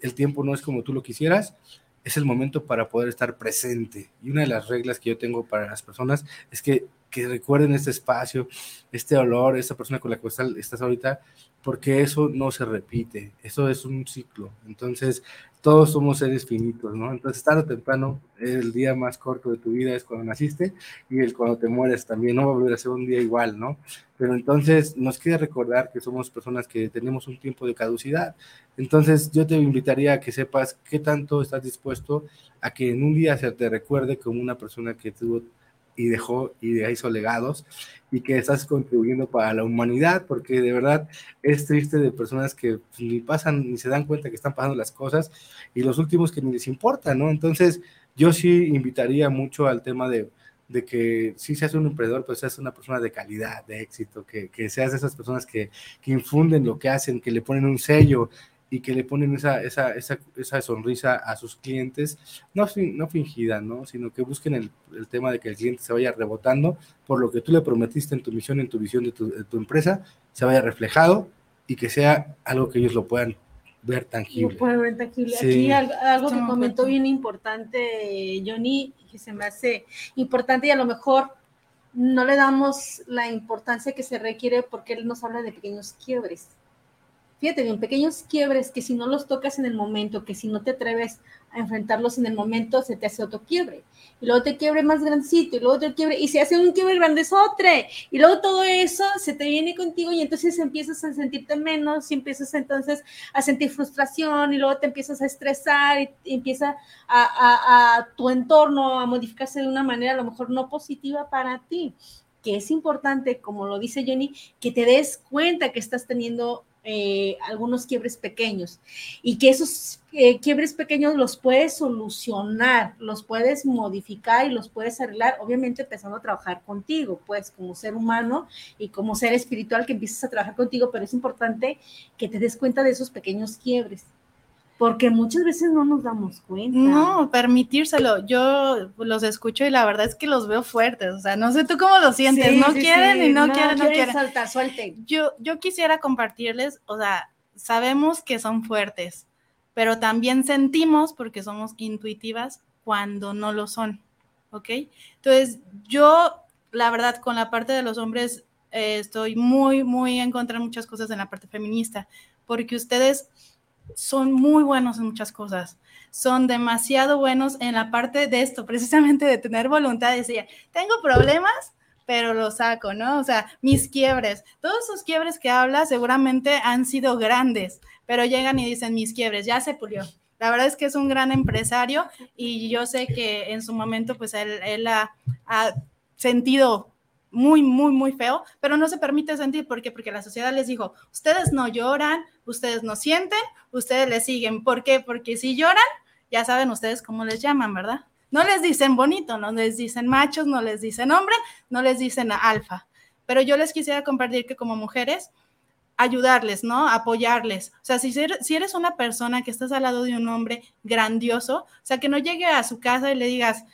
el tiempo no es como tú lo quisieras, es el momento para poder estar presente. Y una de las reglas que yo tengo para las personas es que, que recuerden este espacio, este olor, esta persona con la que estás ahorita, porque eso no se repite, eso es un ciclo. Entonces, todos somos seres finitos, ¿no? Entonces, tarde o temprano, el día más corto de tu vida es cuando naciste y el cuando te mueres también, no va a volver a ser un día igual, ¿no? Pero entonces nos queda recordar que somos personas que tenemos un tiempo de caducidad. Entonces, yo te invitaría a que sepas qué tanto estás dispuesto a que en un día se te recuerde como una persona que tuvo y dejó y hizo legados y que estás contribuyendo para la humanidad, porque de verdad es triste de personas que ni pasan ni se dan cuenta que están pasando las cosas y los últimos que ni les importa, ¿no? Entonces, yo sí invitaría mucho al tema de, de que si seas un emprendedor, pues seas una persona de calidad, de éxito, que, que seas de esas personas que, que infunden lo que hacen, que le ponen un sello, y que le ponen esa, esa, esa, esa sonrisa a sus clientes, no, no fingida, ¿no? sino que busquen el, el, tema de que el cliente se vaya rebotando por lo que tú le prometiste en tu misión, en tu visión de tu, de tu empresa, se vaya reflejado y que sea algo que ellos lo puedan ver tangible. Lo pueden ver tangible. Sí. Aquí algo, algo que comentó bien importante Johnny, que se me hace importante y a lo mejor no le damos la importancia que se requiere porque él nos habla de pequeños quiebres fíjate bien, pequeños quiebres que si no los tocas en el momento, que si no te atreves a enfrentarlos en el momento, se te hace otro quiebre. Y luego te quiebre más grandecito, y luego te quiebre, y se hace un quiebre grandesotre. Y luego todo eso se te viene contigo y entonces empiezas a sentirte menos, y empiezas entonces a sentir frustración, y luego te empiezas a estresar, y, empieza a, a, a tu entorno a modificarse de una manera a lo mejor no positiva para ti que es importante, como lo dice Jenny, que te des cuenta que estás teniendo eh, algunos quiebres pequeños. Y que esos eh, quiebres pequeños los puedes solucionar, los puedes modificar y los puedes arreglar, obviamente empezando a trabajar contigo, pues como ser humano y como ser espiritual que empieces a trabajar contigo, pero es importante que te des cuenta de esos pequeños quiebres porque muchas veces no nos damos cuenta. No, permitírselo. Yo los escucho y la verdad es que los veo fuertes. O sea, no sé tú cómo lo sientes. Sí, no sí, quieren sí. y no, no quieren, no quieren. Salta, suelte. Yo, yo quisiera compartirles, o sea, sabemos que son fuertes, pero también sentimos, porque somos intuitivas, cuando no lo son. ¿Ok? Entonces, yo, la verdad, con la parte de los hombres, eh, estoy muy, muy en contra de muchas cosas en la parte feminista, porque ustedes son muy buenos en muchas cosas. Son demasiado buenos en la parte de esto, <laughs> precisamente de tener voluntad de decir, tengo problemas, pero lo saco, ¿no? O sea, mis quiebres, todos esos quiebres que habla seguramente han sido grandes, pero llegan y dicen, mis quiebres, ya se pulió. La verdad es que es un gran empresario y yo sé que en su momento, pues él, ha sentido muy, muy, muy feo, pero no se permite sentir. ¿Por qué? Porque la sociedad les dijo, ustedes no lloran, ustedes no sienten, ustedes le siguen. ¿Por qué? Porque si lloran, ya saben ustedes cómo les llaman, ¿verdad? No les dicen bonito, no les dicen machos, no les dicen hombre, no les dicen alfa. pero yo les quisiera compartir que como mujeres, ayudarles, ¿no? Apoyarles. O sea, si si eres una persona que estás al lado de un hombre grandioso, o sea, que no llegue a su casa y le digas,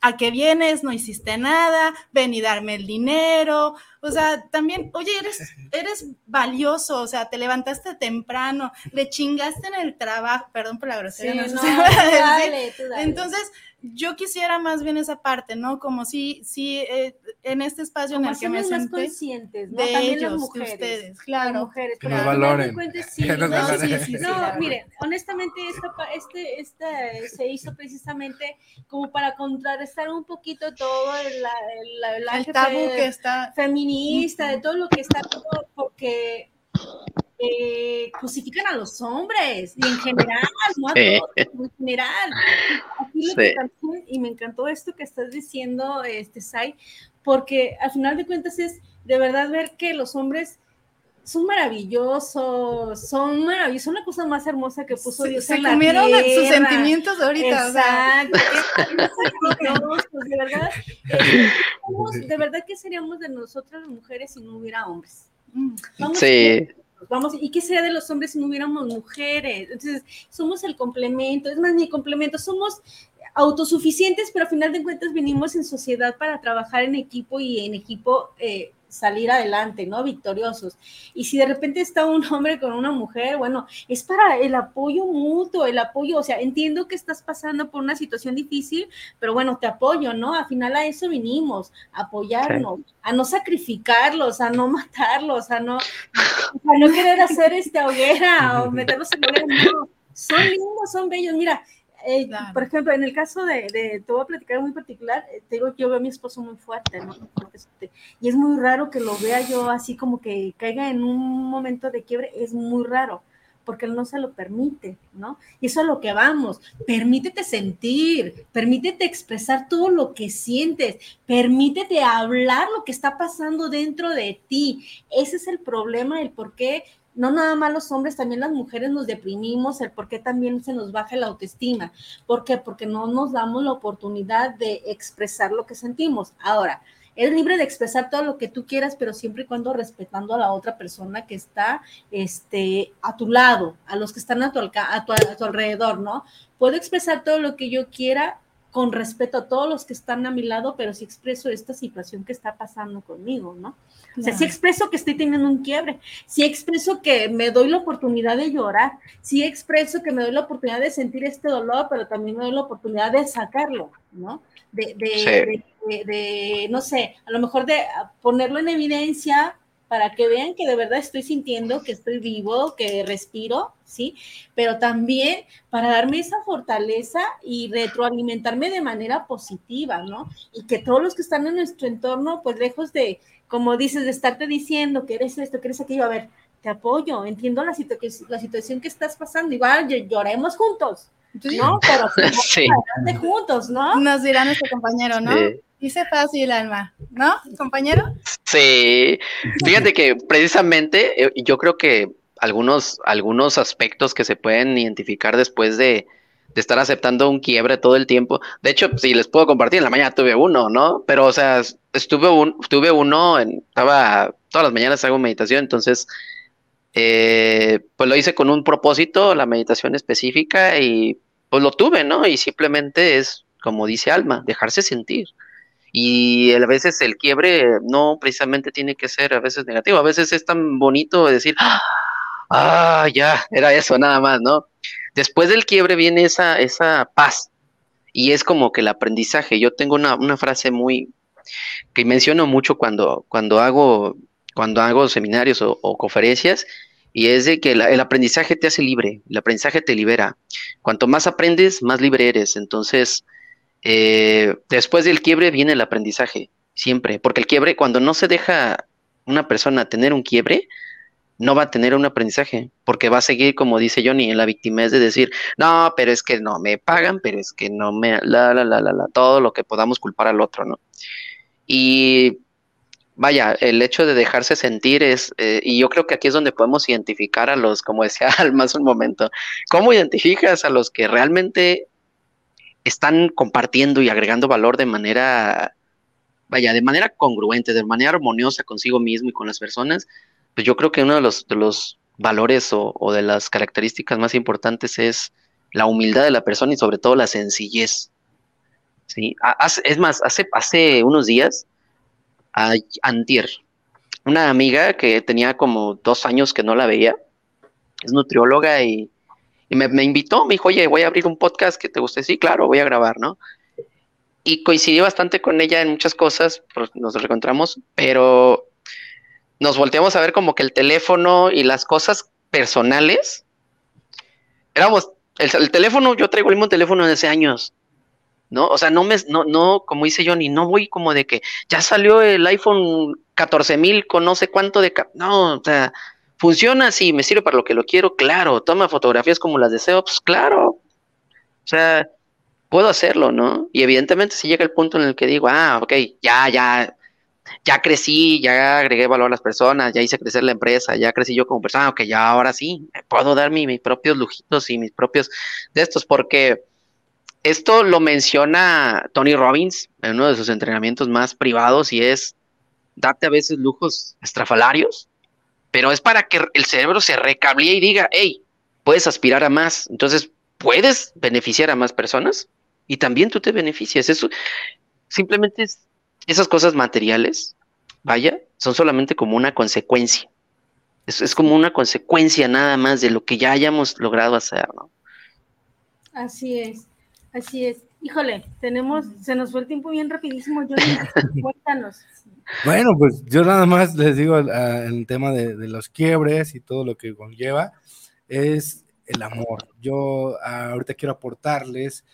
¿a qué vienes? No hiciste nada, ven y darme el dinero. O sea, también, oye, eres, eres valioso, o sea, te levantaste temprano, le chingaste en el trabajo, perdón por la grosería. Sí, no tú dale, tú dale. Entonces, yo quisiera más bien esa parte, ¿no? Como si, si eh, en este espacio en Como el que me hacernos más senté, conscientes, ¿no? de También ellos, las de mujeres. ustedes, Las claro. mujeres, Que nos de valoren. sí, Que nos no, valoren. Sí, sí, sí, No, miren, honestamente esta, este, esta se hizo precisamente como para contrarrestar un poquito todo el, la- el, el tabú que está feminista, de todo lo que está, todo, porque eh, crucifican a los hombres y en general, <laughs> no a Sí. todos, en general. Aquí lo Sí. que también- y me encantó esto que estás diciendo, este Sai, porque al final de cuentas es de verdad ver que los hombres son maravillosos, son maravillosos, son la cosa más hermosa que puso Dios se en la comieron sus sentimientos ahorita. o sea, Exacto, <laughs> de verdad. <laughs> De verdad que seríamos de nosotras las mujeres si no hubiera hombres. mm, Vamos Sí, Vamos, ¿y qué sería de los hombres si no hubiéramos mujeres? Entonces, somos el complemento, es más, ni complemento, somos autosuficientes, pero al final de cuentas venimos en sociedad para trabajar en equipo y en equipo eh, salir adelante, ¿no? Victoriosos. Y si de repente está un hombre con una mujer, bueno, es para el apoyo mutuo, el apoyo, o sea, entiendo que estás pasando por una situación difícil, pero bueno, te apoyo, ¿no? Al final a eso vinimos, a apoyarnos, a no sacrificarlos, a no matarlos, a no, <laughs> a no querer hacer esta hoguera o meterlos en hoguera, no. Son lindos, son bellos. Mira, eh, Claro. por ejemplo, en el caso de, de- te voy a platicar muy particular, eh, te digo que yo veo a mi esposo muy fuerte, ¿no? Este, Y es muy raro que lo vea yo así como que caiga en un momento de quiebre, es muy raro, porque él no se lo permite, ¿no? Y eso es a lo que vamos, permítete sentir, permítete expresar todo lo que sientes, permítete hablar lo que está pasando dentro de ti. Ese es el problema, el por qué no nada más los hombres, también las mujeres nos deprimimos, el por qué también se nos baja la autoestima. ¿Por qué? Porque no nos damos la oportunidad de expresar lo que sentimos. Ahora, eres libre de expresar todo lo que tú quieras, pero siempre y cuando respetando a la otra persona que está este, a tu lado, a los que están a tu, a a tu alrededor, ¿no? Puedo expresar todo lo que yo quiera con respeto a todos los que están a mi lado, pero sí expreso esta situación que está pasando conmigo, ¿no? O sea, sí expreso que estoy teniendo un quiebre, sí expreso que me doy la oportunidad de llorar, sí expreso que me doy la oportunidad de sentir este dolor, pero también me doy la oportunidad de sacarlo, ¿no? De, de, Sí. de- de- de, no sé, a lo mejor de ponerlo en evidencia para que vean que de verdad estoy sintiendo, que estoy vivo, que respiro, ¿sí? Pero también para darme esa fortaleza y retroalimentarme de manera positiva, ¿no? Y que todos los que están en nuestro entorno, pues lejos de, como dices, de estarte diciendo que eres esto, que eres aquello, a ver, te apoyo, entiendo la, situ- la situación que estás pasando, igual ll- lloremos juntos, ¿no? Pero <laughs> Sí. juntos, ¿no? Nos dirá nuestro compañero, ¿no? Sí. Dice fácil, Alma, ¿no, compañero? Sí, fíjate que precisamente eh, yo creo que algunos, algunos aspectos que se pueden identificar después de, estar aceptando un quiebre todo el tiempo. De hecho, si les puedo compartir, en la mañana tuve uno, ¿no? Pero, o sea, estuve un, tuve uno, en, estaba, todas las mañanas hago meditación, entonces, eh, pues lo hice con un propósito, la meditación específica, y pues lo tuve, ¿no? Y simplemente es, como dice Alma, dejarse sentir. Y a veces el quiebre no precisamente tiene que ser a veces negativo, a veces es tan bonito decir, ah, ya, era eso nada más, ¿no? Después del quiebre viene esa, esa paz y es como que el aprendizaje. Yo tengo una, una frase muy que menciono mucho cuando, cuando, hago, cuando hago seminarios o, conferencias y es de que la- el aprendizaje te hace libre, el aprendizaje te libera. Cuanto más aprendes, más libre eres. Entonces, eh, después del quiebre viene el aprendizaje, siempre, porque el quiebre, cuando no se deja una persona tener un quiebre, no va a tener un aprendizaje, porque va a seguir, como dice Johnny, en la victimez de decir, no, pero es que no me pagan, pero es que no me, la, la, la, la, la, todo lo que podamos culpar al otro, ¿no? Y vaya, el hecho de dejarse sentir es, eh, y yo creo que aquí es donde podemos identificar a los, como decía <laughs> Alma hace un momento, ¿cómo identificas a los que realmente están compartiendo y agregando valor de manera vaya, de manera congruente, de manera armoniosa consigo mismo y con las personas, pues yo creo que uno de los, los valores o, o de las características más importantes es la humildad de la persona y sobre todo la sencillez. ¿sí? Es más, hace, hace unos días, a, antier, una amiga que tenía como dos años que no la veía, es nutrióloga y, y me, invitó, me dijo, oye, voy a abrir un podcast que te guste, sí, claro, voy a grabar, ¿no? Y coincidí bastante con ella en muchas cosas, pues, nos reencontramos, pero nos volteamos a ver como que el teléfono y las cosas personales, éramos, el, el teléfono, yo traigo el mismo teléfono desde hace años, ¿no? O sea, no me, no, no, como dice Johnny, no voy como de que ya salió el iPhone 14000 con no sé cuánto de, no, o sea, funciona así, me sirve para lo que lo quiero, claro, toma fotografías como las deseo, pues claro, o sea, puedo hacerlo, ¿no? Y evidentemente si llega el punto en el que digo, ah, ok, ya, ya, ya crecí, ya agregué valor a las personas, ya hice crecer la empresa, ya crecí yo como persona, ok, ya ahora sí, me puedo dar mi- mis propios lujitos y mis propios de estos, porque esto lo menciona Tony Robbins en uno de sus entrenamientos más privados y es date a veces lujos estrafalarios, pero es para que el cerebro se recablee y diga, hey, puedes aspirar a más, entonces puedes beneficiar a más personas y también tú te beneficias. Eso simplemente es, esas cosas materiales, vaya, son solamente como una consecuencia. Es, es como una consecuencia nada más de lo que ya hayamos logrado hacer, ¿no? Así es, así es. Híjole, tenemos, se nos fue el tiempo bien rapidísimo, Johnny. <laughs> Cuéntanos. Bueno, pues yo nada más les digo ah, el tema de, de los quiebres y todo lo que conlleva, es el amor. Yo ah, ahorita quiero aportarles,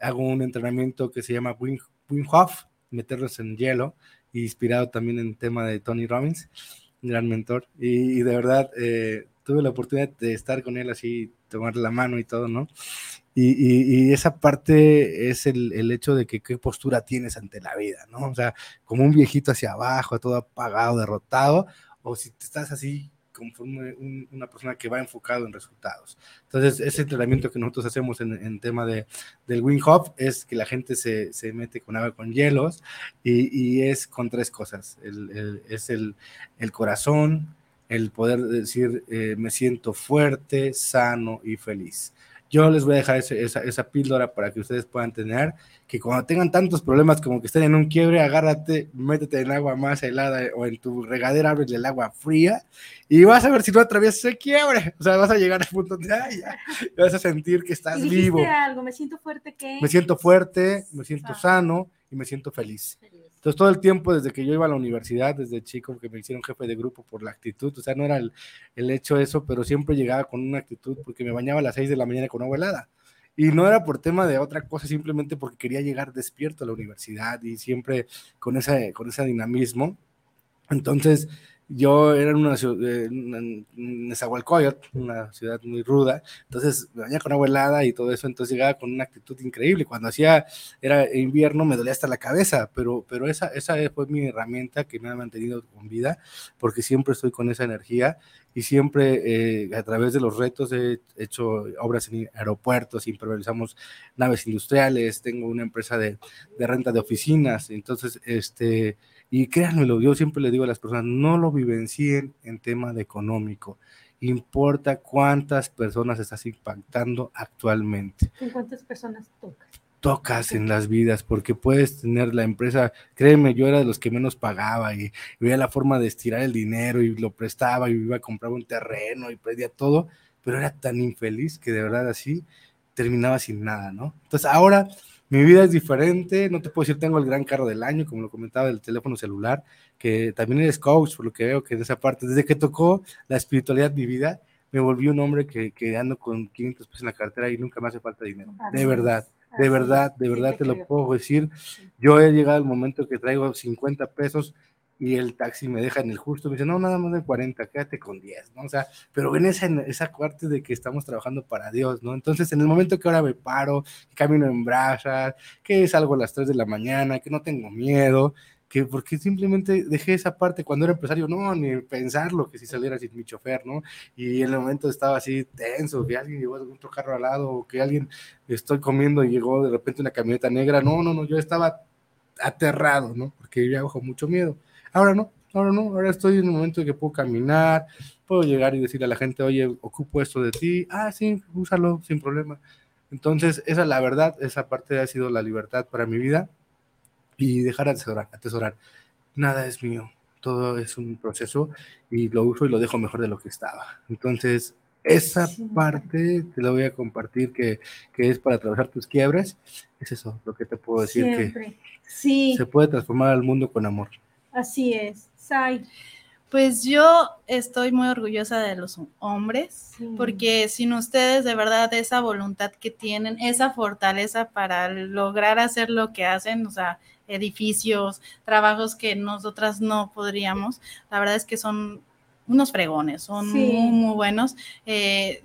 hago un entrenamiento que se llama Wim, Wim Hof, meterlos en hielo, inspirado también en el tema de Tony Robbins, gran mentor, y, y de verdad eh, tuve la oportunidad de estar con él así, tomar la mano y todo, ¿no? Y, y- y esa parte es el, el hecho de que qué postura tienes ante la vida, ¿no? O sea, como un viejito hacia abajo, todo apagado, derrotado, o si te estás así conforme un- una persona que va enfocado en resultados. Entonces, ese entrenamiento que nosotros hacemos en, en tema de, del Wing Hof es que la gente se, se mete con agua con hielos y, y es con tres cosas. El- el- es el, el corazón, el poder decir eh, me siento fuerte, sano y feliz. Yo les voy a dejar ese- esa, esa píldora para que ustedes puedan tener, que cuando tengan tantos problemas como que estén en un quiebre, agárrate, métete en agua más helada o en tu regadera, ábrele el agua fría y vas a ver si no atraviesas el quiebre. O sea, vas a llegar al punto de, ay, ya, vas a sentir que estás vivo. algo, me siento fuerte que. Me siento fuerte, me siento Ah. sano y me siento feliz. Entonces, todo el tiempo desde que yo iba a la universidad, desde chico, que me hicieron jefe de grupo por la actitud, o sea, no era el, el hecho eso, pero siempre llegaba con una actitud porque me bañaba a las 6 de la mañana con agua helada. Y no era por tema de otra cosa, simplemente porque quería llegar despierto a la universidad y siempre con, esa, con ese dinamismo. Entonces, yo era en una ciudad, en una ciudad muy ruda, entonces me bañaba con agua helada y todo eso, entonces llegaba con una actitud increíble. Cuando hacía, era invierno, me dolía hasta la cabeza, pero, pero esa, esa fue mi herramienta que me ha mantenido con vida, porque siempre estoy con esa energía y siempre eh, a través de los retos he hecho obras en aeropuertos, improvisamos naves industriales, tengo una empresa de, de renta de oficinas, entonces, este, y créanmelo, yo siempre le digo a las personas, no lo vivencien en tema de económico, importa cuántas personas estás impactando actualmente ¿Con cuántas personas tocas? tocas en las vidas, porque puedes tener la empresa, créeme, yo era de los que menos pagaba y, veía la forma de estirar el dinero y lo prestaba y iba a comprar un terreno y pedía todo, pero era tan infeliz que de verdad así terminaba sin nada, ¿no? Entonces ahora mi vida es diferente, no te puedo decir tengo el gran carro del año, como lo comentaba del teléfono celular, que también eres coach, por lo que veo que en esa parte, desde que tocó la espiritualidad mi vida, me volví un hombre que, que ando con 500 pesos en la cartera y nunca me hace falta dinero, Así de verdad de verdad, de verdad te lo puedo decir. Yo he llegado al momento que traigo 50 pesos y el taxi me deja en el justo, me dice, no, nada más de 40, quédate con 10, ¿no? O sea, pero en esa, esa parte de que estamos trabajando para Dios, ¿no? Entonces, en el momento que ahora me paro, camino en brasas, que salgo a las 3 de la mañana, que no tengo miedo, que porque simplemente dejé esa parte cuando era empresario, no, ni pensarlo, que si saliera sin mi chofer, ¿no? Y en el momento estaba así tenso, que alguien llevó otro carro al lado, o que alguien estoy comiendo y llegó de repente una camioneta negra, no, no, no, yo estaba aterrado, ¿no? Porque yo bajo mucho miedo. Ahora no, ahora no, ahora estoy en un momento en que puedo caminar, puedo llegar y decirle a la gente, oye, ocupo esto de ti, ah, sí, úsalo sin problema. Entonces, esa es la verdad, esa parte ha sido la libertad para mi vida y dejar atesorar, atesorar. Nada es mío, todo es un proceso y lo uso y lo dejo mejor de lo que estaba. Entonces, esa parte te la voy a compartir que, que, es para atravesar tus quiebres. Es eso, lo que te puedo decir Siempre. que Sí, se puede transformar al mundo con amor. Así es. Sai. Pues yo estoy muy orgullosa de los hombres, Sí. porque sin ustedes, de verdad, esa voluntad que tienen, esa fortaleza para lograr hacer lo que hacen, o sea, edificios, trabajos que nosotras no podríamos, la verdad es que son unos fregones, son Sí. muy, muy buenos. Eh,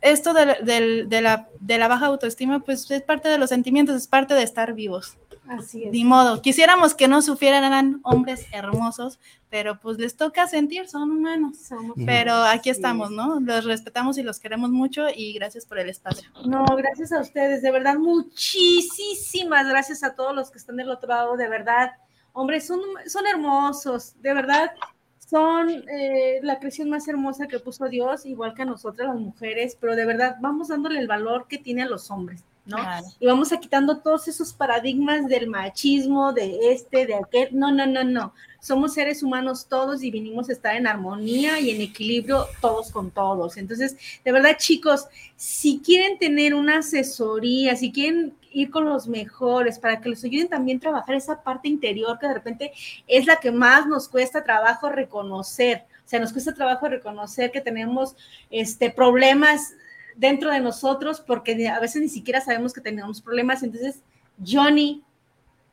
esto de, de- de la, de la baja autoestima, pues es parte de los sentimientos, es parte de estar vivos. Así es. Ni modo, quisiéramos que no sufrieran, eran hombres hermosos, pero pues les toca sentir, son humanos. Somos- Pero aquí estamos, es. ¿no? Los respetamos y los queremos mucho y gracias por el espacio. No, gracias a ustedes, de verdad, muchísimas gracias a todos los que están del otro lado, de verdad. Hombre, son, son hermosos, de verdad, son eh, la creación más hermosa que puso Dios, igual que a nosotras las mujeres, pero de verdad vamos dándole el valor que tiene a los hombres, ¿no? Claro. y vamos a quitando todos esos paradigmas del machismo, de este, de aquel. No, no, no, no. Somos seres humanos todos y vinimos a estar en armonía y en equilibrio todos con todos. Entonces, de verdad, chicos, si quieren tener una asesoría, si quieren ir con los mejores para que les ayuden también a trabajar esa parte interior que de repente es la que más nos cuesta trabajo reconocer. O sea, nos cuesta trabajo reconocer que tenemos este, problemas dentro de nosotros porque a veces ni siquiera sabemos que tenemos problemas. Entonces, Johnny,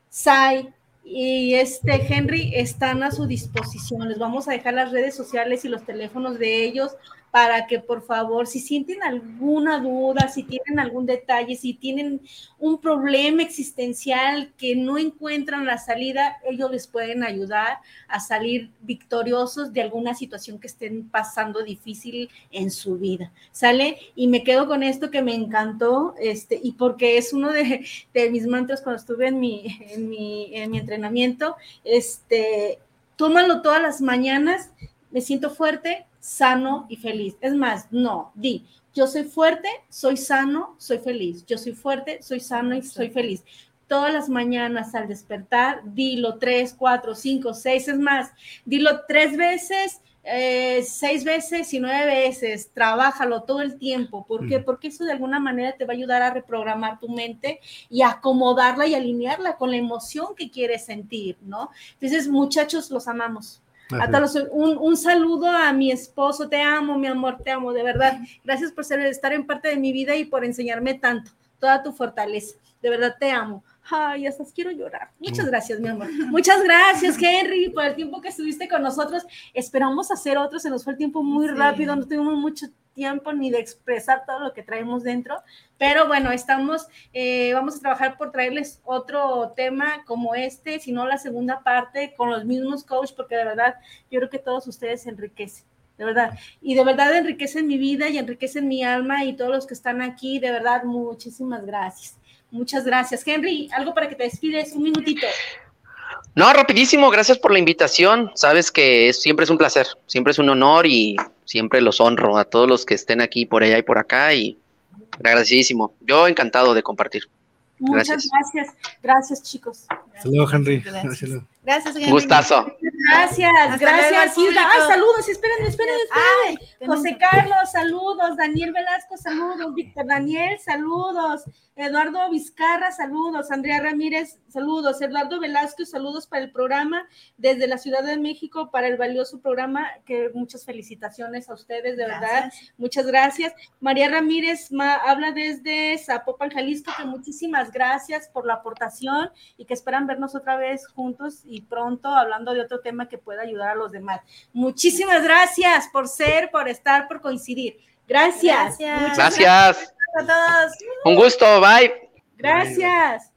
Sai y este Henry están a su disposición. Les vamos a dejar las redes sociales y los teléfonos de ellos para que por favor, si sienten alguna duda, si tienen algún detalle, si tienen un problema existencial que no encuentran la salida, ellos les pueden ayudar a salir victoriosos de alguna situación que estén pasando difícil en su vida. ¿Sale? Y me quedo con esto que me encantó, este, y porque es uno de, mis mantras cuando estuve en mi, en mi, en mi entrenamiento, este, tómalo todas las mañanas, me siento fuerte, sano y feliz. Es más, no, di, yo soy fuerte, soy sano, soy feliz. Yo soy fuerte, soy sano y soy feliz. Todas las mañanas al despertar, dilo tres, cuatro, cinco, seis, es más, dilo tres veces, eh, seis veces y nueve veces, trabájalo todo el tiempo. ¿Por qué? Mm. Porque eso de alguna manera te va a ayudar a reprogramar tu mente y acomodarla y alinearla con la emoción que quieres sentir, ¿no? Entonces, muchachos, los amamos. A todos los- un, un saludo a mi esposo, te amo, mi amor, te amo, de verdad. Gracias por ser, estar en parte de mi vida y por enseñarme tanto, toda tu fortaleza. De verdad te amo. Ay, hasta quiero llorar. Muchas gracias, mi amor. Muchas gracias, Henry, por el tiempo que estuviste con nosotros. Esperamos hacer otro, se nos fue el tiempo muy Sí. rápido, no tuvimos mucho tiempo ni de expresar todo lo que traemos dentro, pero bueno, estamos, eh, vamos a trabajar por traerles otro tema como este, si no la segunda parte con los mismos coach, porque de verdad yo creo que todos ustedes enriquecen, de verdad, y de verdad enriquecen mi vida y enriquecen mi alma y todos los que están aquí, de verdad, muchísimas gracias. Muchas gracias. Henry, algo para que te despides, un minutito. No, rapidísimo, gracias por la invitación. Sabes que es- siempre es un placer, siempre es un honor y siempre los honro a todos los que estén aquí, por allá y por acá y agradecidísimo. Yo encantado de compartir. Muchas Gracias. gracias. Gracias, chicos. Hasta luego, Henry. Gracias. Gracias, Henry. Gustazo. Gracias, Hasta gracias. luego. Ay, saludos, espérenme, espérenme, espérenme. Ay, José Carlos, saludos. Daniel Velasco, saludos. Víctor Daniel, saludos. Eduardo Vizcarra, saludos. Andrea Ramírez, saludos. Eduardo Velasco, saludos para el programa desde la Ciudad de México para el valioso programa. Que muchas felicitaciones a ustedes, de verdad. Muchas gracias. María Ramírez ma- habla desde Zapopan, Jalisco, que muchísimas gracias por la aportación y que esperan vernos otra vez juntos y pronto hablando de otro tema que pueda ayudar a los demás. Muchísimas gracias por ser, por estar, por coincidir. Gracias. Gracias. Muchas Gracias. a todos. Un gusto, bye. Gracias.